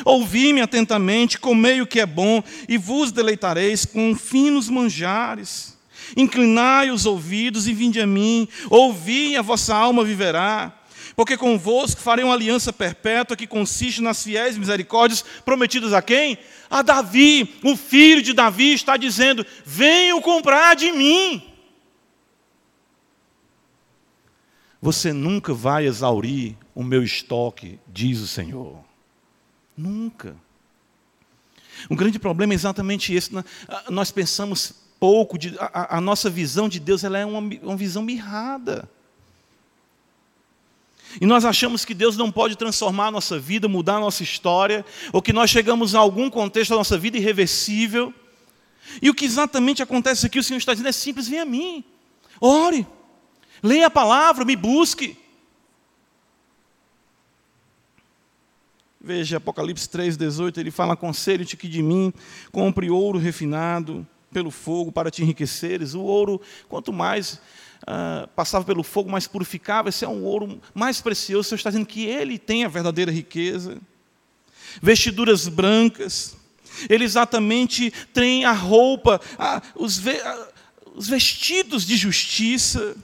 Ouvi-me atentamente, comei o que é bom, e vos deleitareis com finos manjares. Inclinai os ouvidos e vinde a mim, ouvi e a vossa alma viverá. Porque convosco farei uma aliança perpétua que consiste nas fiéis misericórdias prometidas a quem? A Davi, o filho de Davi, está dizendo: venham comprar de mim. Você nunca vai exaurir o meu estoque, diz o Senhor. Nunca. Um grande problema é exatamente esse. Nós pensamos pouco, de, a, a, nossa visão de Deus ela é uma, uma visão mirrada. E nós achamos que Deus não pode transformar a nossa vida, mudar a nossa história, ou que nós chegamos a algum contexto da nossa vida irreversível. E o que exatamente acontece aqui, o Senhor está dizendo é simples: vem a mim, ore, leia a palavra, me busque. Veja, Apocalipse 3,18, ele fala: Aconselho-te que de mim compre ouro refinado pelo fogo para te enriqueceres. O ouro, quanto mais uh, passava pelo fogo, mais purificava. Esse é um ouro mais precioso. O Senhor está dizendo que ele tem a verdadeira riqueza. Vestiduras brancas. Ele exatamente tem a roupa, a, os, ve, a, os vestidos de justiça.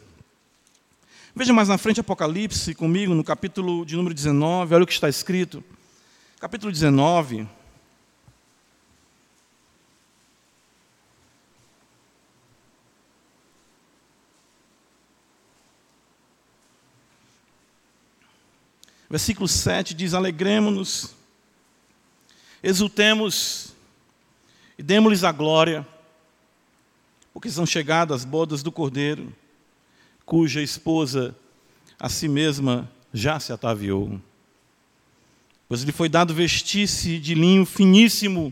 Veja mais na frente Apocalipse comigo, no capítulo de número 19, olha o que está escrito. Capítulo 19. Versículo 7 diz: Alegremos-nos, exultemos e demos-lhes a glória, porque são chegadas as bodas do Cordeiro, cuja esposa a si mesma já se ataviou. Pois lhe foi dado vestir-se de linho finíssimo,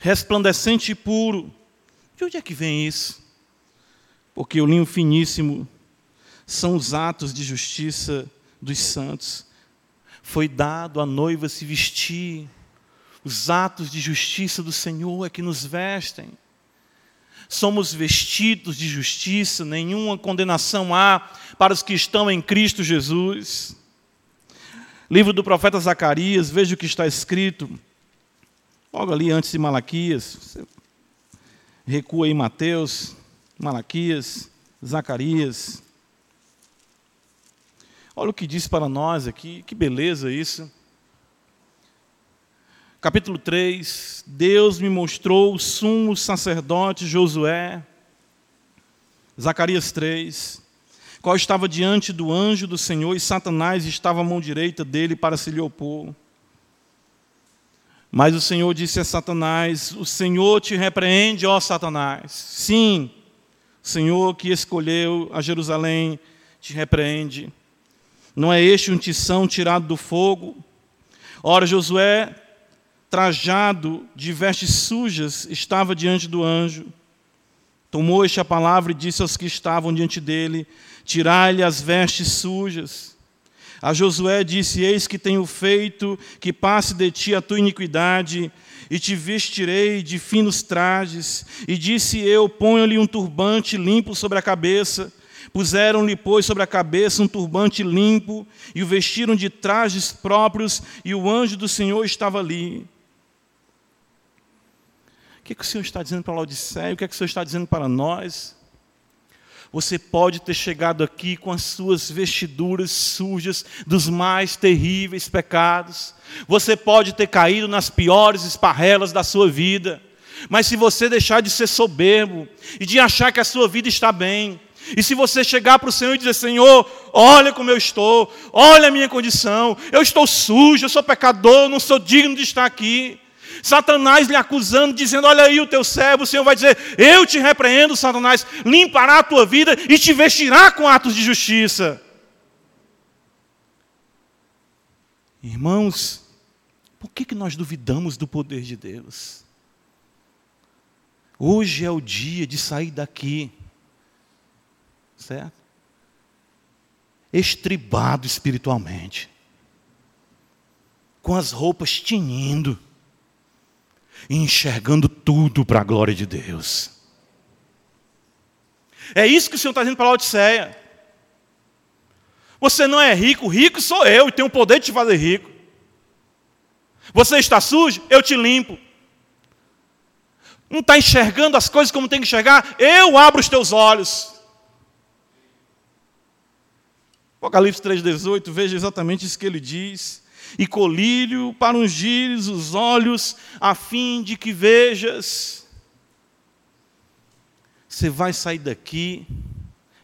resplandecente e puro. De onde é que vem isso? Porque o linho finíssimo são os atos de justiça dos santos. Foi dado à noiva se vestir. Os atos de justiça do Senhor é que nos vestem. Somos vestidos de justiça, nenhuma condenação há para os que estão em Cristo Jesus. Livro do profeta Zacarias, veja o que está escrito. Logo ali antes de Malaquias. Recua aí Mateus, Malaquias, Zacarias. Olha o que diz para nós aqui, que beleza isso. Capítulo 3: Deus me mostrou o sumo sacerdote Josué. Zacarias 3 qual estava diante do anjo do Senhor, e Satanás estava à mão direita dele para se lhe opor. Mas o Senhor disse a Satanás: O Senhor te repreende, ó Satanás. Sim, o Senhor que escolheu a Jerusalém te repreende. Não é este um tição tirado do fogo? Ora, Josué, trajado de vestes sujas, estava diante do anjo. Tomou esta palavra e disse aos que estavam diante dele: Tirai-lhe as vestes sujas. A Josué disse: Eis que tenho feito que passe de ti a tua iniquidade, e te vestirei de finos trajes. E disse eu: Ponho-lhe um turbante limpo sobre a cabeça. Puseram-lhe, pois, sobre a cabeça um turbante limpo, e o vestiram de trajes próprios, e o anjo do Senhor estava ali. O que, é que o Senhor está dizendo para Laodiceia? O que, é que o Senhor está dizendo para nós? Você pode ter chegado aqui com as suas vestiduras sujas dos mais terríveis pecados. Você pode ter caído nas piores esparrelas da sua vida. Mas se você deixar de ser soberbo e de achar que a sua vida está bem, e se você chegar para o Senhor e dizer: Senhor, olha como eu estou, olha a minha condição, eu estou sujo, eu sou pecador, não sou digno de estar aqui. Satanás lhe acusando, dizendo: Olha aí o teu servo, o Senhor vai dizer: Eu te repreendo, Satanás, limpará a tua vida e te vestirá com atos de justiça. Irmãos, por que, que nós duvidamos do poder de Deus? Hoje é o dia de sair daqui, certo? Estribado espiritualmente, com as roupas tinindo e enxergando tudo para a glória de Deus. É isso que o Senhor está dizendo para a Odisseia. Você não é rico, rico sou eu e tenho o poder de te fazer rico. Você está sujo, eu te limpo. Não está enxergando as coisas como tem que enxergar? Eu abro os teus olhos. Apocalipse 3,18, veja exatamente isso que ele diz e colírio para ungir os olhos, a fim de que vejas. Você vai sair daqui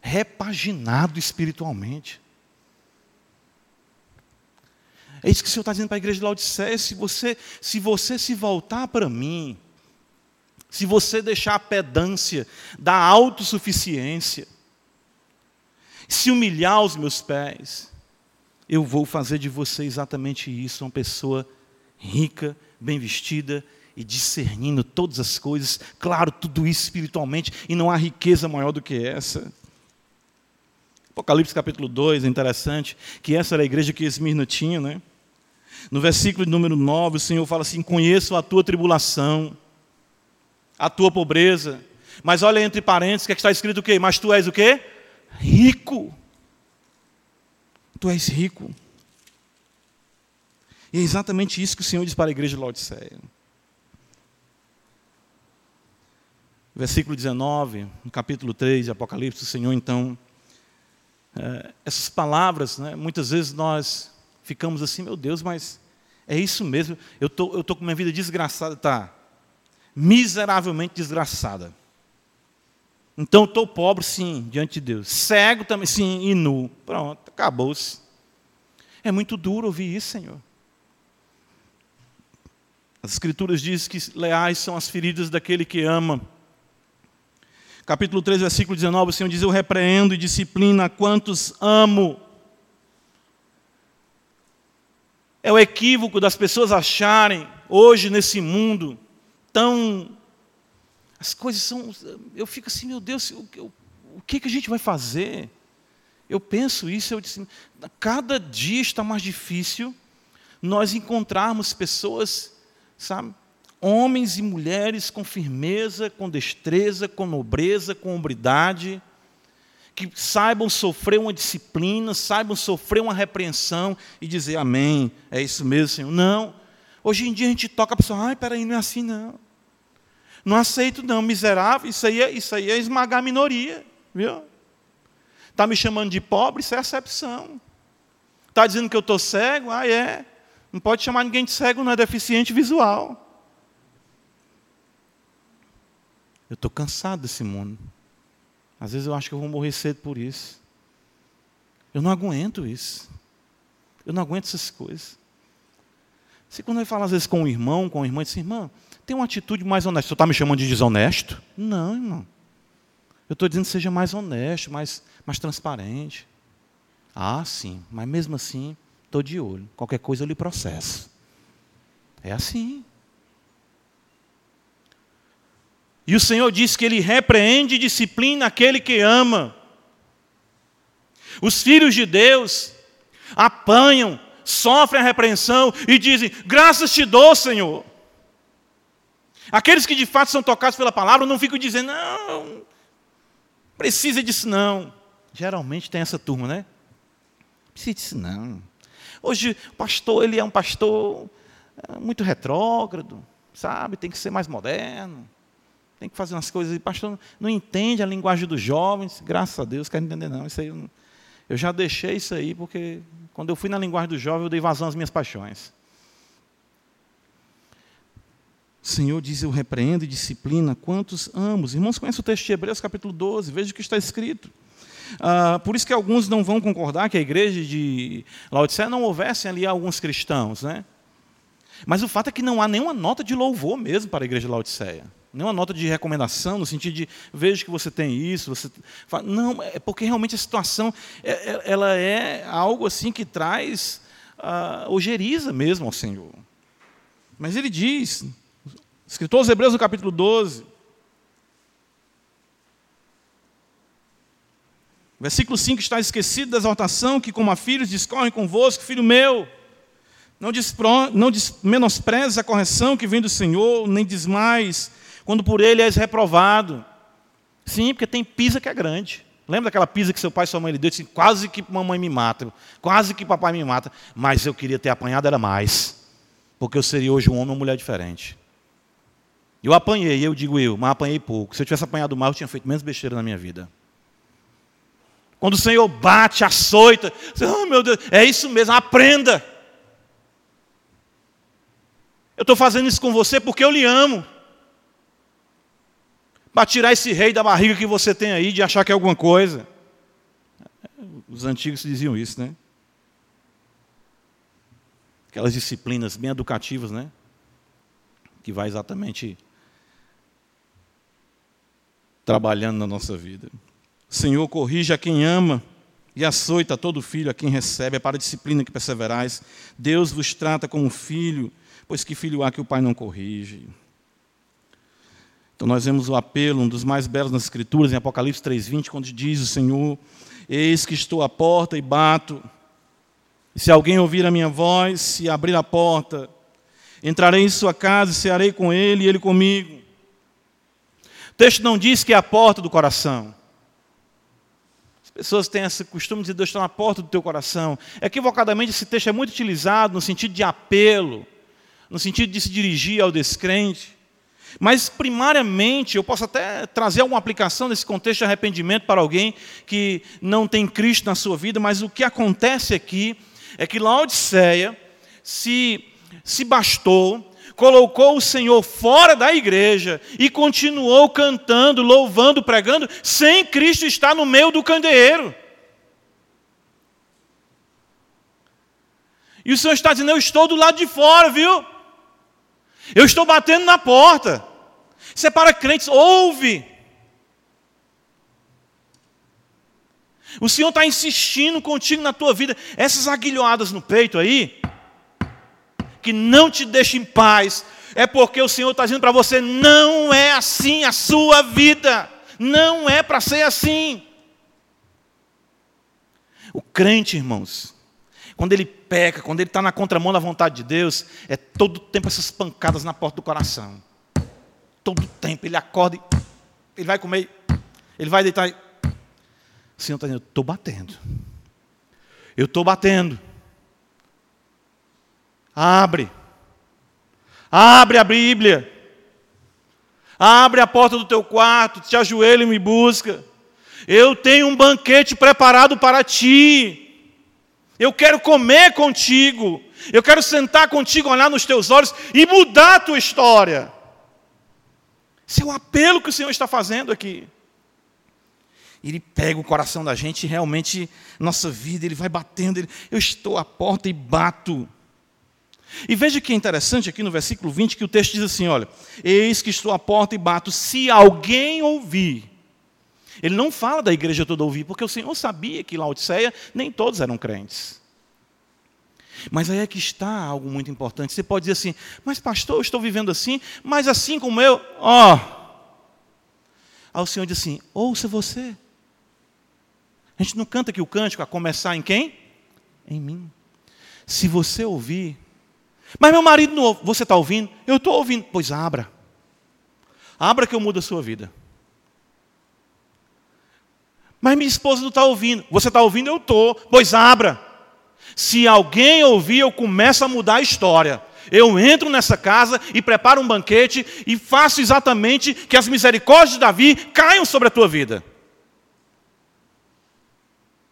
repaginado espiritualmente. É isso que o Senhor está dizendo para a igreja de Laodiceia. Se você, se você se voltar para mim, se você deixar a pedância da autossuficiência, se humilhar aos meus pés, eu vou fazer de você exatamente isso, uma pessoa rica, bem vestida e discernindo todas as coisas, claro, tudo isso espiritualmente, e não há riqueza maior do que essa. Apocalipse capítulo 2, é interessante, que essa era a igreja que Esmirna tinha, né? No versículo número 9, o Senhor fala assim: Conheço a tua tribulação, a tua pobreza. Mas olha entre parênteses que está escrito o quê? Mas tu és o quê? Rico. Tu és rico. E é exatamente isso que o Senhor diz para a igreja de Laodiceia. Versículo 19, no capítulo 3 de Apocalipse, o Senhor então. É, essas palavras, né, muitas vezes nós ficamos assim, meu Deus, mas é isso mesmo, eu tô, estou tô com minha vida desgraçada, tá? Miseravelmente desgraçada. Então estou pobre, sim, diante de Deus. Cego também, sim, e nu. Pronto, acabou-se. É muito duro ouvir isso, Senhor. As Escrituras dizem que leais são as feridas daquele que ama. Capítulo 3, versículo 19, o Senhor diz: Eu repreendo e disciplina a quantos amo. É o equívoco das pessoas acharem, hoje nesse mundo, tão. As coisas são. Eu fico assim, meu Deus, o, o, o que, que a gente vai fazer? Eu penso isso, eu disse, cada dia está mais difícil nós encontrarmos pessoas sabe? Homens e mulheres com firmeza, com destreza, com nobreza, com hombridade, que saibam sofrer uma disciplina, saibam sofrer uma repreensão e dizer amém, é isso mesmo, Senhor. Não. Hoje em dia a gente toca a pessoa, ai, peraí, não é assim não. Não aceito não, miserável, isso aí é, isso aí é esmagar a minoria, viu? Está me chamando de pobre, isso é acepção. Está dizendo que eu estou cego? Ah, é. Não pode chamar ninguém de cego, não é deficiente visual. Eu estou cansado desse mundo. Às vezes eu acho que eu vou morrer cedo por isso. Eu não aguento isso. Eu não aguento essas coisas. Se quando eu falo às vezes com um irmão, com uma irmã, diz assim, irmã, tem uma atitude mais honesta. Você está me chamando de desonesto? Não, irmão. Eu estou dizendo que seja mais honesto, mais, mais transparente. Ah, sim, mas mesmo assim, Estou de olho. Qualquer coisa eu lhe processo. É assim. E o Senhor diz que Ele repreende e disciplina aquele que ama. Os filhos de Deus apanham, sofrem a repreensão e dizem: Graças te dou, Senhor. Aqueles que de fato são tocados pela palavra não ficam dizendo: Não, precisa disso não. Geralmente tem essa turma, né? Precisa disso não. Hoje o pastor, ele é um pastor é, muito retrógrado, sabe? Tem que ser mais moderno. Tem que fazer umas coisas. E o pastor não entende a linguagem dos jovens. Graças a Deus, quero entender não. Isso aí eu, eu já deixei isso aí, porque quando eu fui na linguagem do jovem, eu dei vazão às minhas paixões. O Senhor diz: Eu repreendo e disciplina quantos amo. Irmãos, conhecem o texto de Hebreus, capítulo 12, veja o que está escrito. Ah, por isso que alguns não vão concordar que a igreja de Laodiceia não houvessem ali alguns cristãos. Né? Mas o fato é que não há nenhuma nota de louvor mesmo para a igreja de Laodiceia. Nenhuma nota de recomendação, no sentido de veja que você tem isso. Você... Não, é porque realmente a situação é, é, ela é algo assim que traz uh, ojeriza mesmo ao Senhor. Mas ele diz, escritor aos Hebreus no capítulo 12, Versículo 5 está esquecido da exortação que, como a filhos, discorrem convosco, filho meu. Não, despro, não menosprezes a correção que vem do Senhor, nem desmais, quando por ele és reprovado. Sim, porque tem pisa que é grande. Lembra daquela pisa que seu pai e sua mãe lhe deu? Disse, quase que mamãe me mata, quase que papai me mata, mas eu queria ter apanhado era mais, porque eu seria hoje um homem ou uma mulher diferente. Eu apanhei, eu digo eu, mas apanhei pouco. Se eu tivesse apanhado mais, eu tinha feito menos besteira na minha vida. Quando o Senhor bate, açoita, oh meu Deus, é isso mesmo, aprenda. Eu estou fazendo isso com você porque eu lhe amo. Para tirar esse rei da barriga que você tem aí de achar que é alguma coisa. Os antigos diziam isso, né? Aquelas disciplinas bem educativas, né? Que vai exatamente trabalhando na nossa vida. Senhor, corrige a quem ama e açoita todo filho a quem recebe, é para a disciplina que perseverais. Deus vos trata como filho, pois que filho há que o pai não corrige? Então nós vemos o apelo, um dos mais belos nas Escrituras, em Apocalipse 3,20, quando diz o Senhor: Eis que estou à porta e bato. E se alguém ouvir a minha voz e abrir a porta, entrarei em sua casa e cearei com ele e ele comigo. Texto não diz que é a porta do coração. As pessoas têm esse costume de dizer Deus está na porta do teu coração. Equivocadamente, esse texto é muito utilizado no sentido de apelo, no sentido de se dirigir ao descrente. Mas, primariamente, eu posso até trazer alguma aplicação nesse contexto de arrependimento para alguém que não tem Cristo na sua vida, mas o que acontece aqui é que Laodiceia se, se bastou, colocou o Senhor fora da igreja e continuou cantando, louvando, pregando, sem Cristo estar no meio do candeeiro. E o Senhor está dizendo: Eu estou do lado de fora, viu? Eu estou batendo na porta. Isso é para crentes, ouve. O Senhor está insistindo contigo na tua vida. Essas aguilhoadas no peito aí, que não te deixam em paz, é porque o Senhor está dizendo para você: não é assim a sua vida. Não é para ser assim. O crente, irmãos, quando ele peca, quando ele está na contramão da vontade de Deus, é todo tempo essas pancadas na porta do coração. Todo tempo ele acorda, e ele vai comer, ele vai deitar. E... O Senhor está dizendo: estou batendo. Eu estou batendo. Abre. Abre a Bíblia. Abre a porta do teu quarto, te ajoelha e me busca. Eu tenho um banquete preparado para ti. Eu quero comer contigo. Eu quero sentar contigo, olhar nos teus olhos e mudar a tua história. Esse é o apelo que o Senhor está fazendo aqui. Ele pega o coração da gente e realmente, nossa vida, ele vai batendo. Ele, eu estou à porta e bato. E veja que é interessante aqui no versículo 20 que o texto diz assim: olha, eis que estou à porta e bato, se alguém ouvir. Ele não fala da igreja toda ouvir, porque o Senhor sabia que Laodiceia nem todos eram crentes. Mas aí é que está algo muito importante. Você pode dizer assim, mas pastor, eu estou vivendo assim, mas assim como eu, ó. Aí o Senhor diz assim: ouça você. A gente não canta aqui o cântico a começar em quem? Em mim. Se você ouvir, mas meu marido não ouve, você está ouvindo? Eu estou ouvindo. Pois abra. Abra que eu mudo a sua vida. Mas minha esposa não está ouvindo. Você está ouvindo? Eu estou. Pois abra. Se alguém ouvir, eu começo a mudar a história. Eu entro nessa casa e preparo um banquete e faço exatamente que as misericórdias de Davi caiam sobre a tua vida.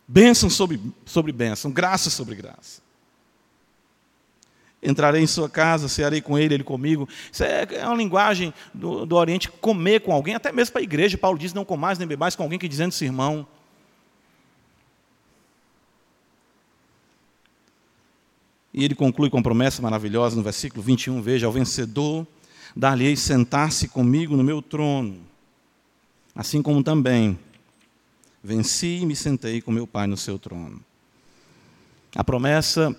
Bênção sobre, sobre bênção, graça sobre graça. Entrarei em sua casa, cearei com ele, ele comigo. Isso é, é uma linguagem do, do Oriente, comer com alguém, até mesmo para a igreja. Paulo diz: não comais nem bebais com alguém que dizendo-se irmão. E ele conclui com promessa maravilhosa no versículo 21, veja, ao vencedor dar-lhe sentar-se comigo no meu trono, assim como também venci e me sentei com meu Pai no seu trono. A promessa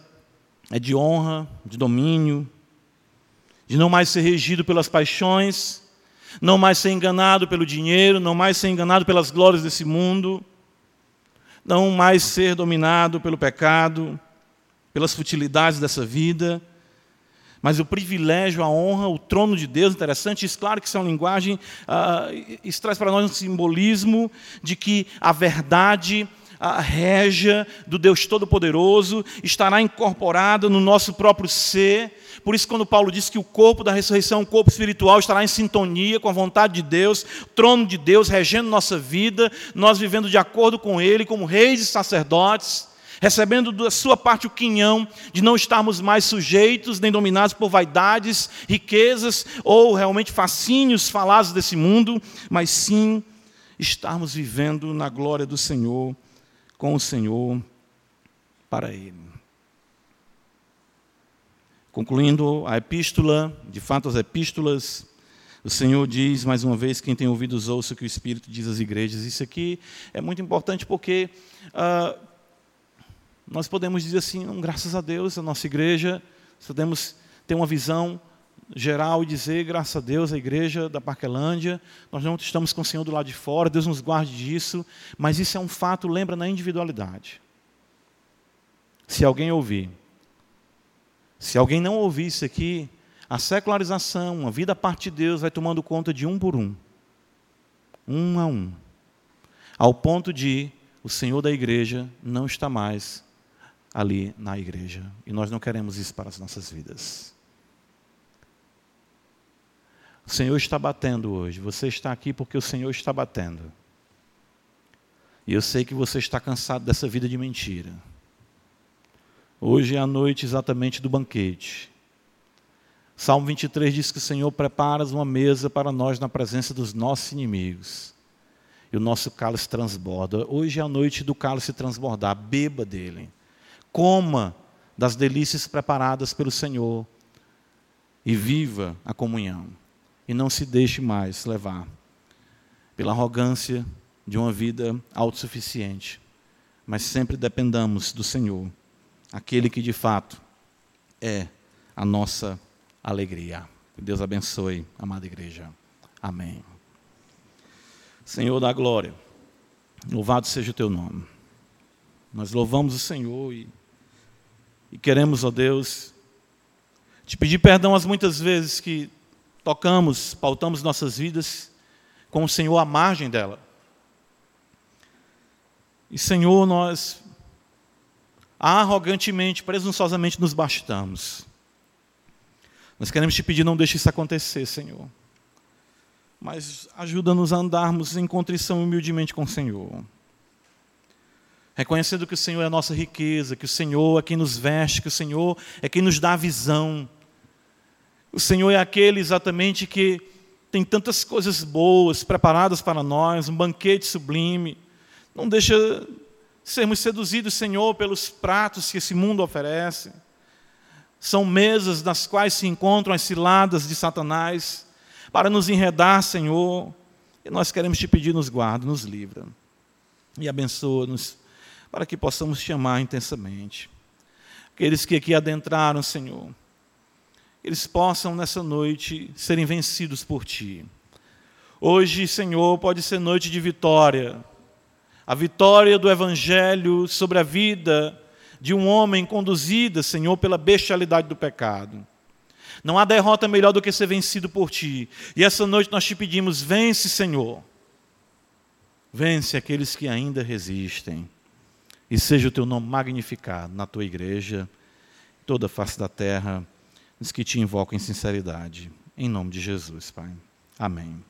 é de honra, de domínio, de não mais ser regido pelas paixões, não mais ser enganado pelo dinheiro, não mais ser enganado pelas glórias desse mundo, não mais ser dominado pelo pecado, pelas futilidades dessa vida, mas o privilégio, a honra, o trono de Deus, interessante, isso claro que isso é uma linguagem, uh, isso traz para nós um simbolismo de que a verdade, a régia do Deus Todo-Poderoso estará incorporada no nosso próprio ser. Por isso, quando Paulo diz que o corpo da ressurreição, o corpo espiritual, estará em sintonia com a vontade de Deus, trono de Deus regendo nossa vida, nós vivendo de acordo com Ele, como reis e sacerdotes, recebendo da sua parte o quinhão de não estarmos mais sujeitos nem dominados por vaidades, riquezas ou realmente fascínios falados desse mundo, mas sim estarmos vivendo na glória do Senhor com o Senhor para Ele. Concluindo a epístola, de fato as epístolas, o Senhor diz mais uma vez: quem tem ouvidos ouça o que o Espírito diz às igrejas. Isso aqui é muito importante porque uh, nós podemos dizer assim, graças a Deus, a nossa igreja, podemos ter uma visão geral e dizer, graças a Deus, a igreja da Parquelândia, nós não estamos com o Senhor do lado de fora, Deus nos guarde disso, mas isso é um fato, lembra, na individualidade. Se alguém ouvir, se alguém não ouvir isso aqui, a secularização, a vida a parte de Deus vai tomando conta de um por um, um a um, ao ponto de o Senhor da igreja não está mais ali na igreja. E nós não queremos isso para as nossas vidas. O Senhor está batendo hoje. Você está aqui porque o Senhor está batendo. E eu sei que você está cansado dessa vida de mentira. Hoje é a noite exatamente do banquete. Salmo 23 diz que o Senhor prepara uma mesa para nós na presença dos nossos inimigos. E o nosso cálice transborda. Hoje é a noite do cálice transbordar. Beba dele. Coma das delícias preparadas pelo Senhor. E viva a comunhão. E não se deixe mais levar pela arrogância de uma vida autossuficiente. Mas sempre dependamos do Senhor aquele que de fato é a nossa alegria. Que Deus abençoe, amada igreja. Amém. Senhor da glória, louvado seja o teu nome. Nós louvamos o Senhor e, e queremos, ó Deus, te pedir perdão as muitas vezes que tocamos, pautamos nossas vidas com o Senhor à margem dela. E, Senhor, nós arrogantemente, presunçosamente nos bastamos. Nós queremos te pedir, não deixe isso acontecer, Senhor. Mas ajuda-nos a andarmos em contrição humildemente com o Senhor. Reconhecendo que o Senhor é a nossa riqueza, que o Senhor é quem nos veste, que o Senhor é quem nos dá a visão. O Senhor é aquele exatamente que tem tantas coisas boas preparadas para nós, um banquete sublime. Não deixa sermos seduzidos, Senhor, pelos pratos que esse mundo oferece. São mesas nas quais se encontram as ciladas de Satanás para nos enredar, Senhor. E nós queremos te pedir, nos guarda, nos livra. E abençoa-nos para que possamos te amar intensamente. Aqueles que aqui adentraram, Senhor, eles possam nessa noite serem vencidos por ti. Hoje, Senhor, pode ser noite de vitória a vitória do Evangelho sobre a vida de um homem conduzida, Senhor, pela bestialidade do pecado. Não há derrota melhor do que ser vencido por Ti. E essa noite nós te pedimos: vence, Senhor. Vence aqueles que ainda resistem. E seja o Teu nome magnificado na Tua igreja, toda a face da terra, os que te invocam em sinceridade. Em nome de Jesus, Pai. Amém.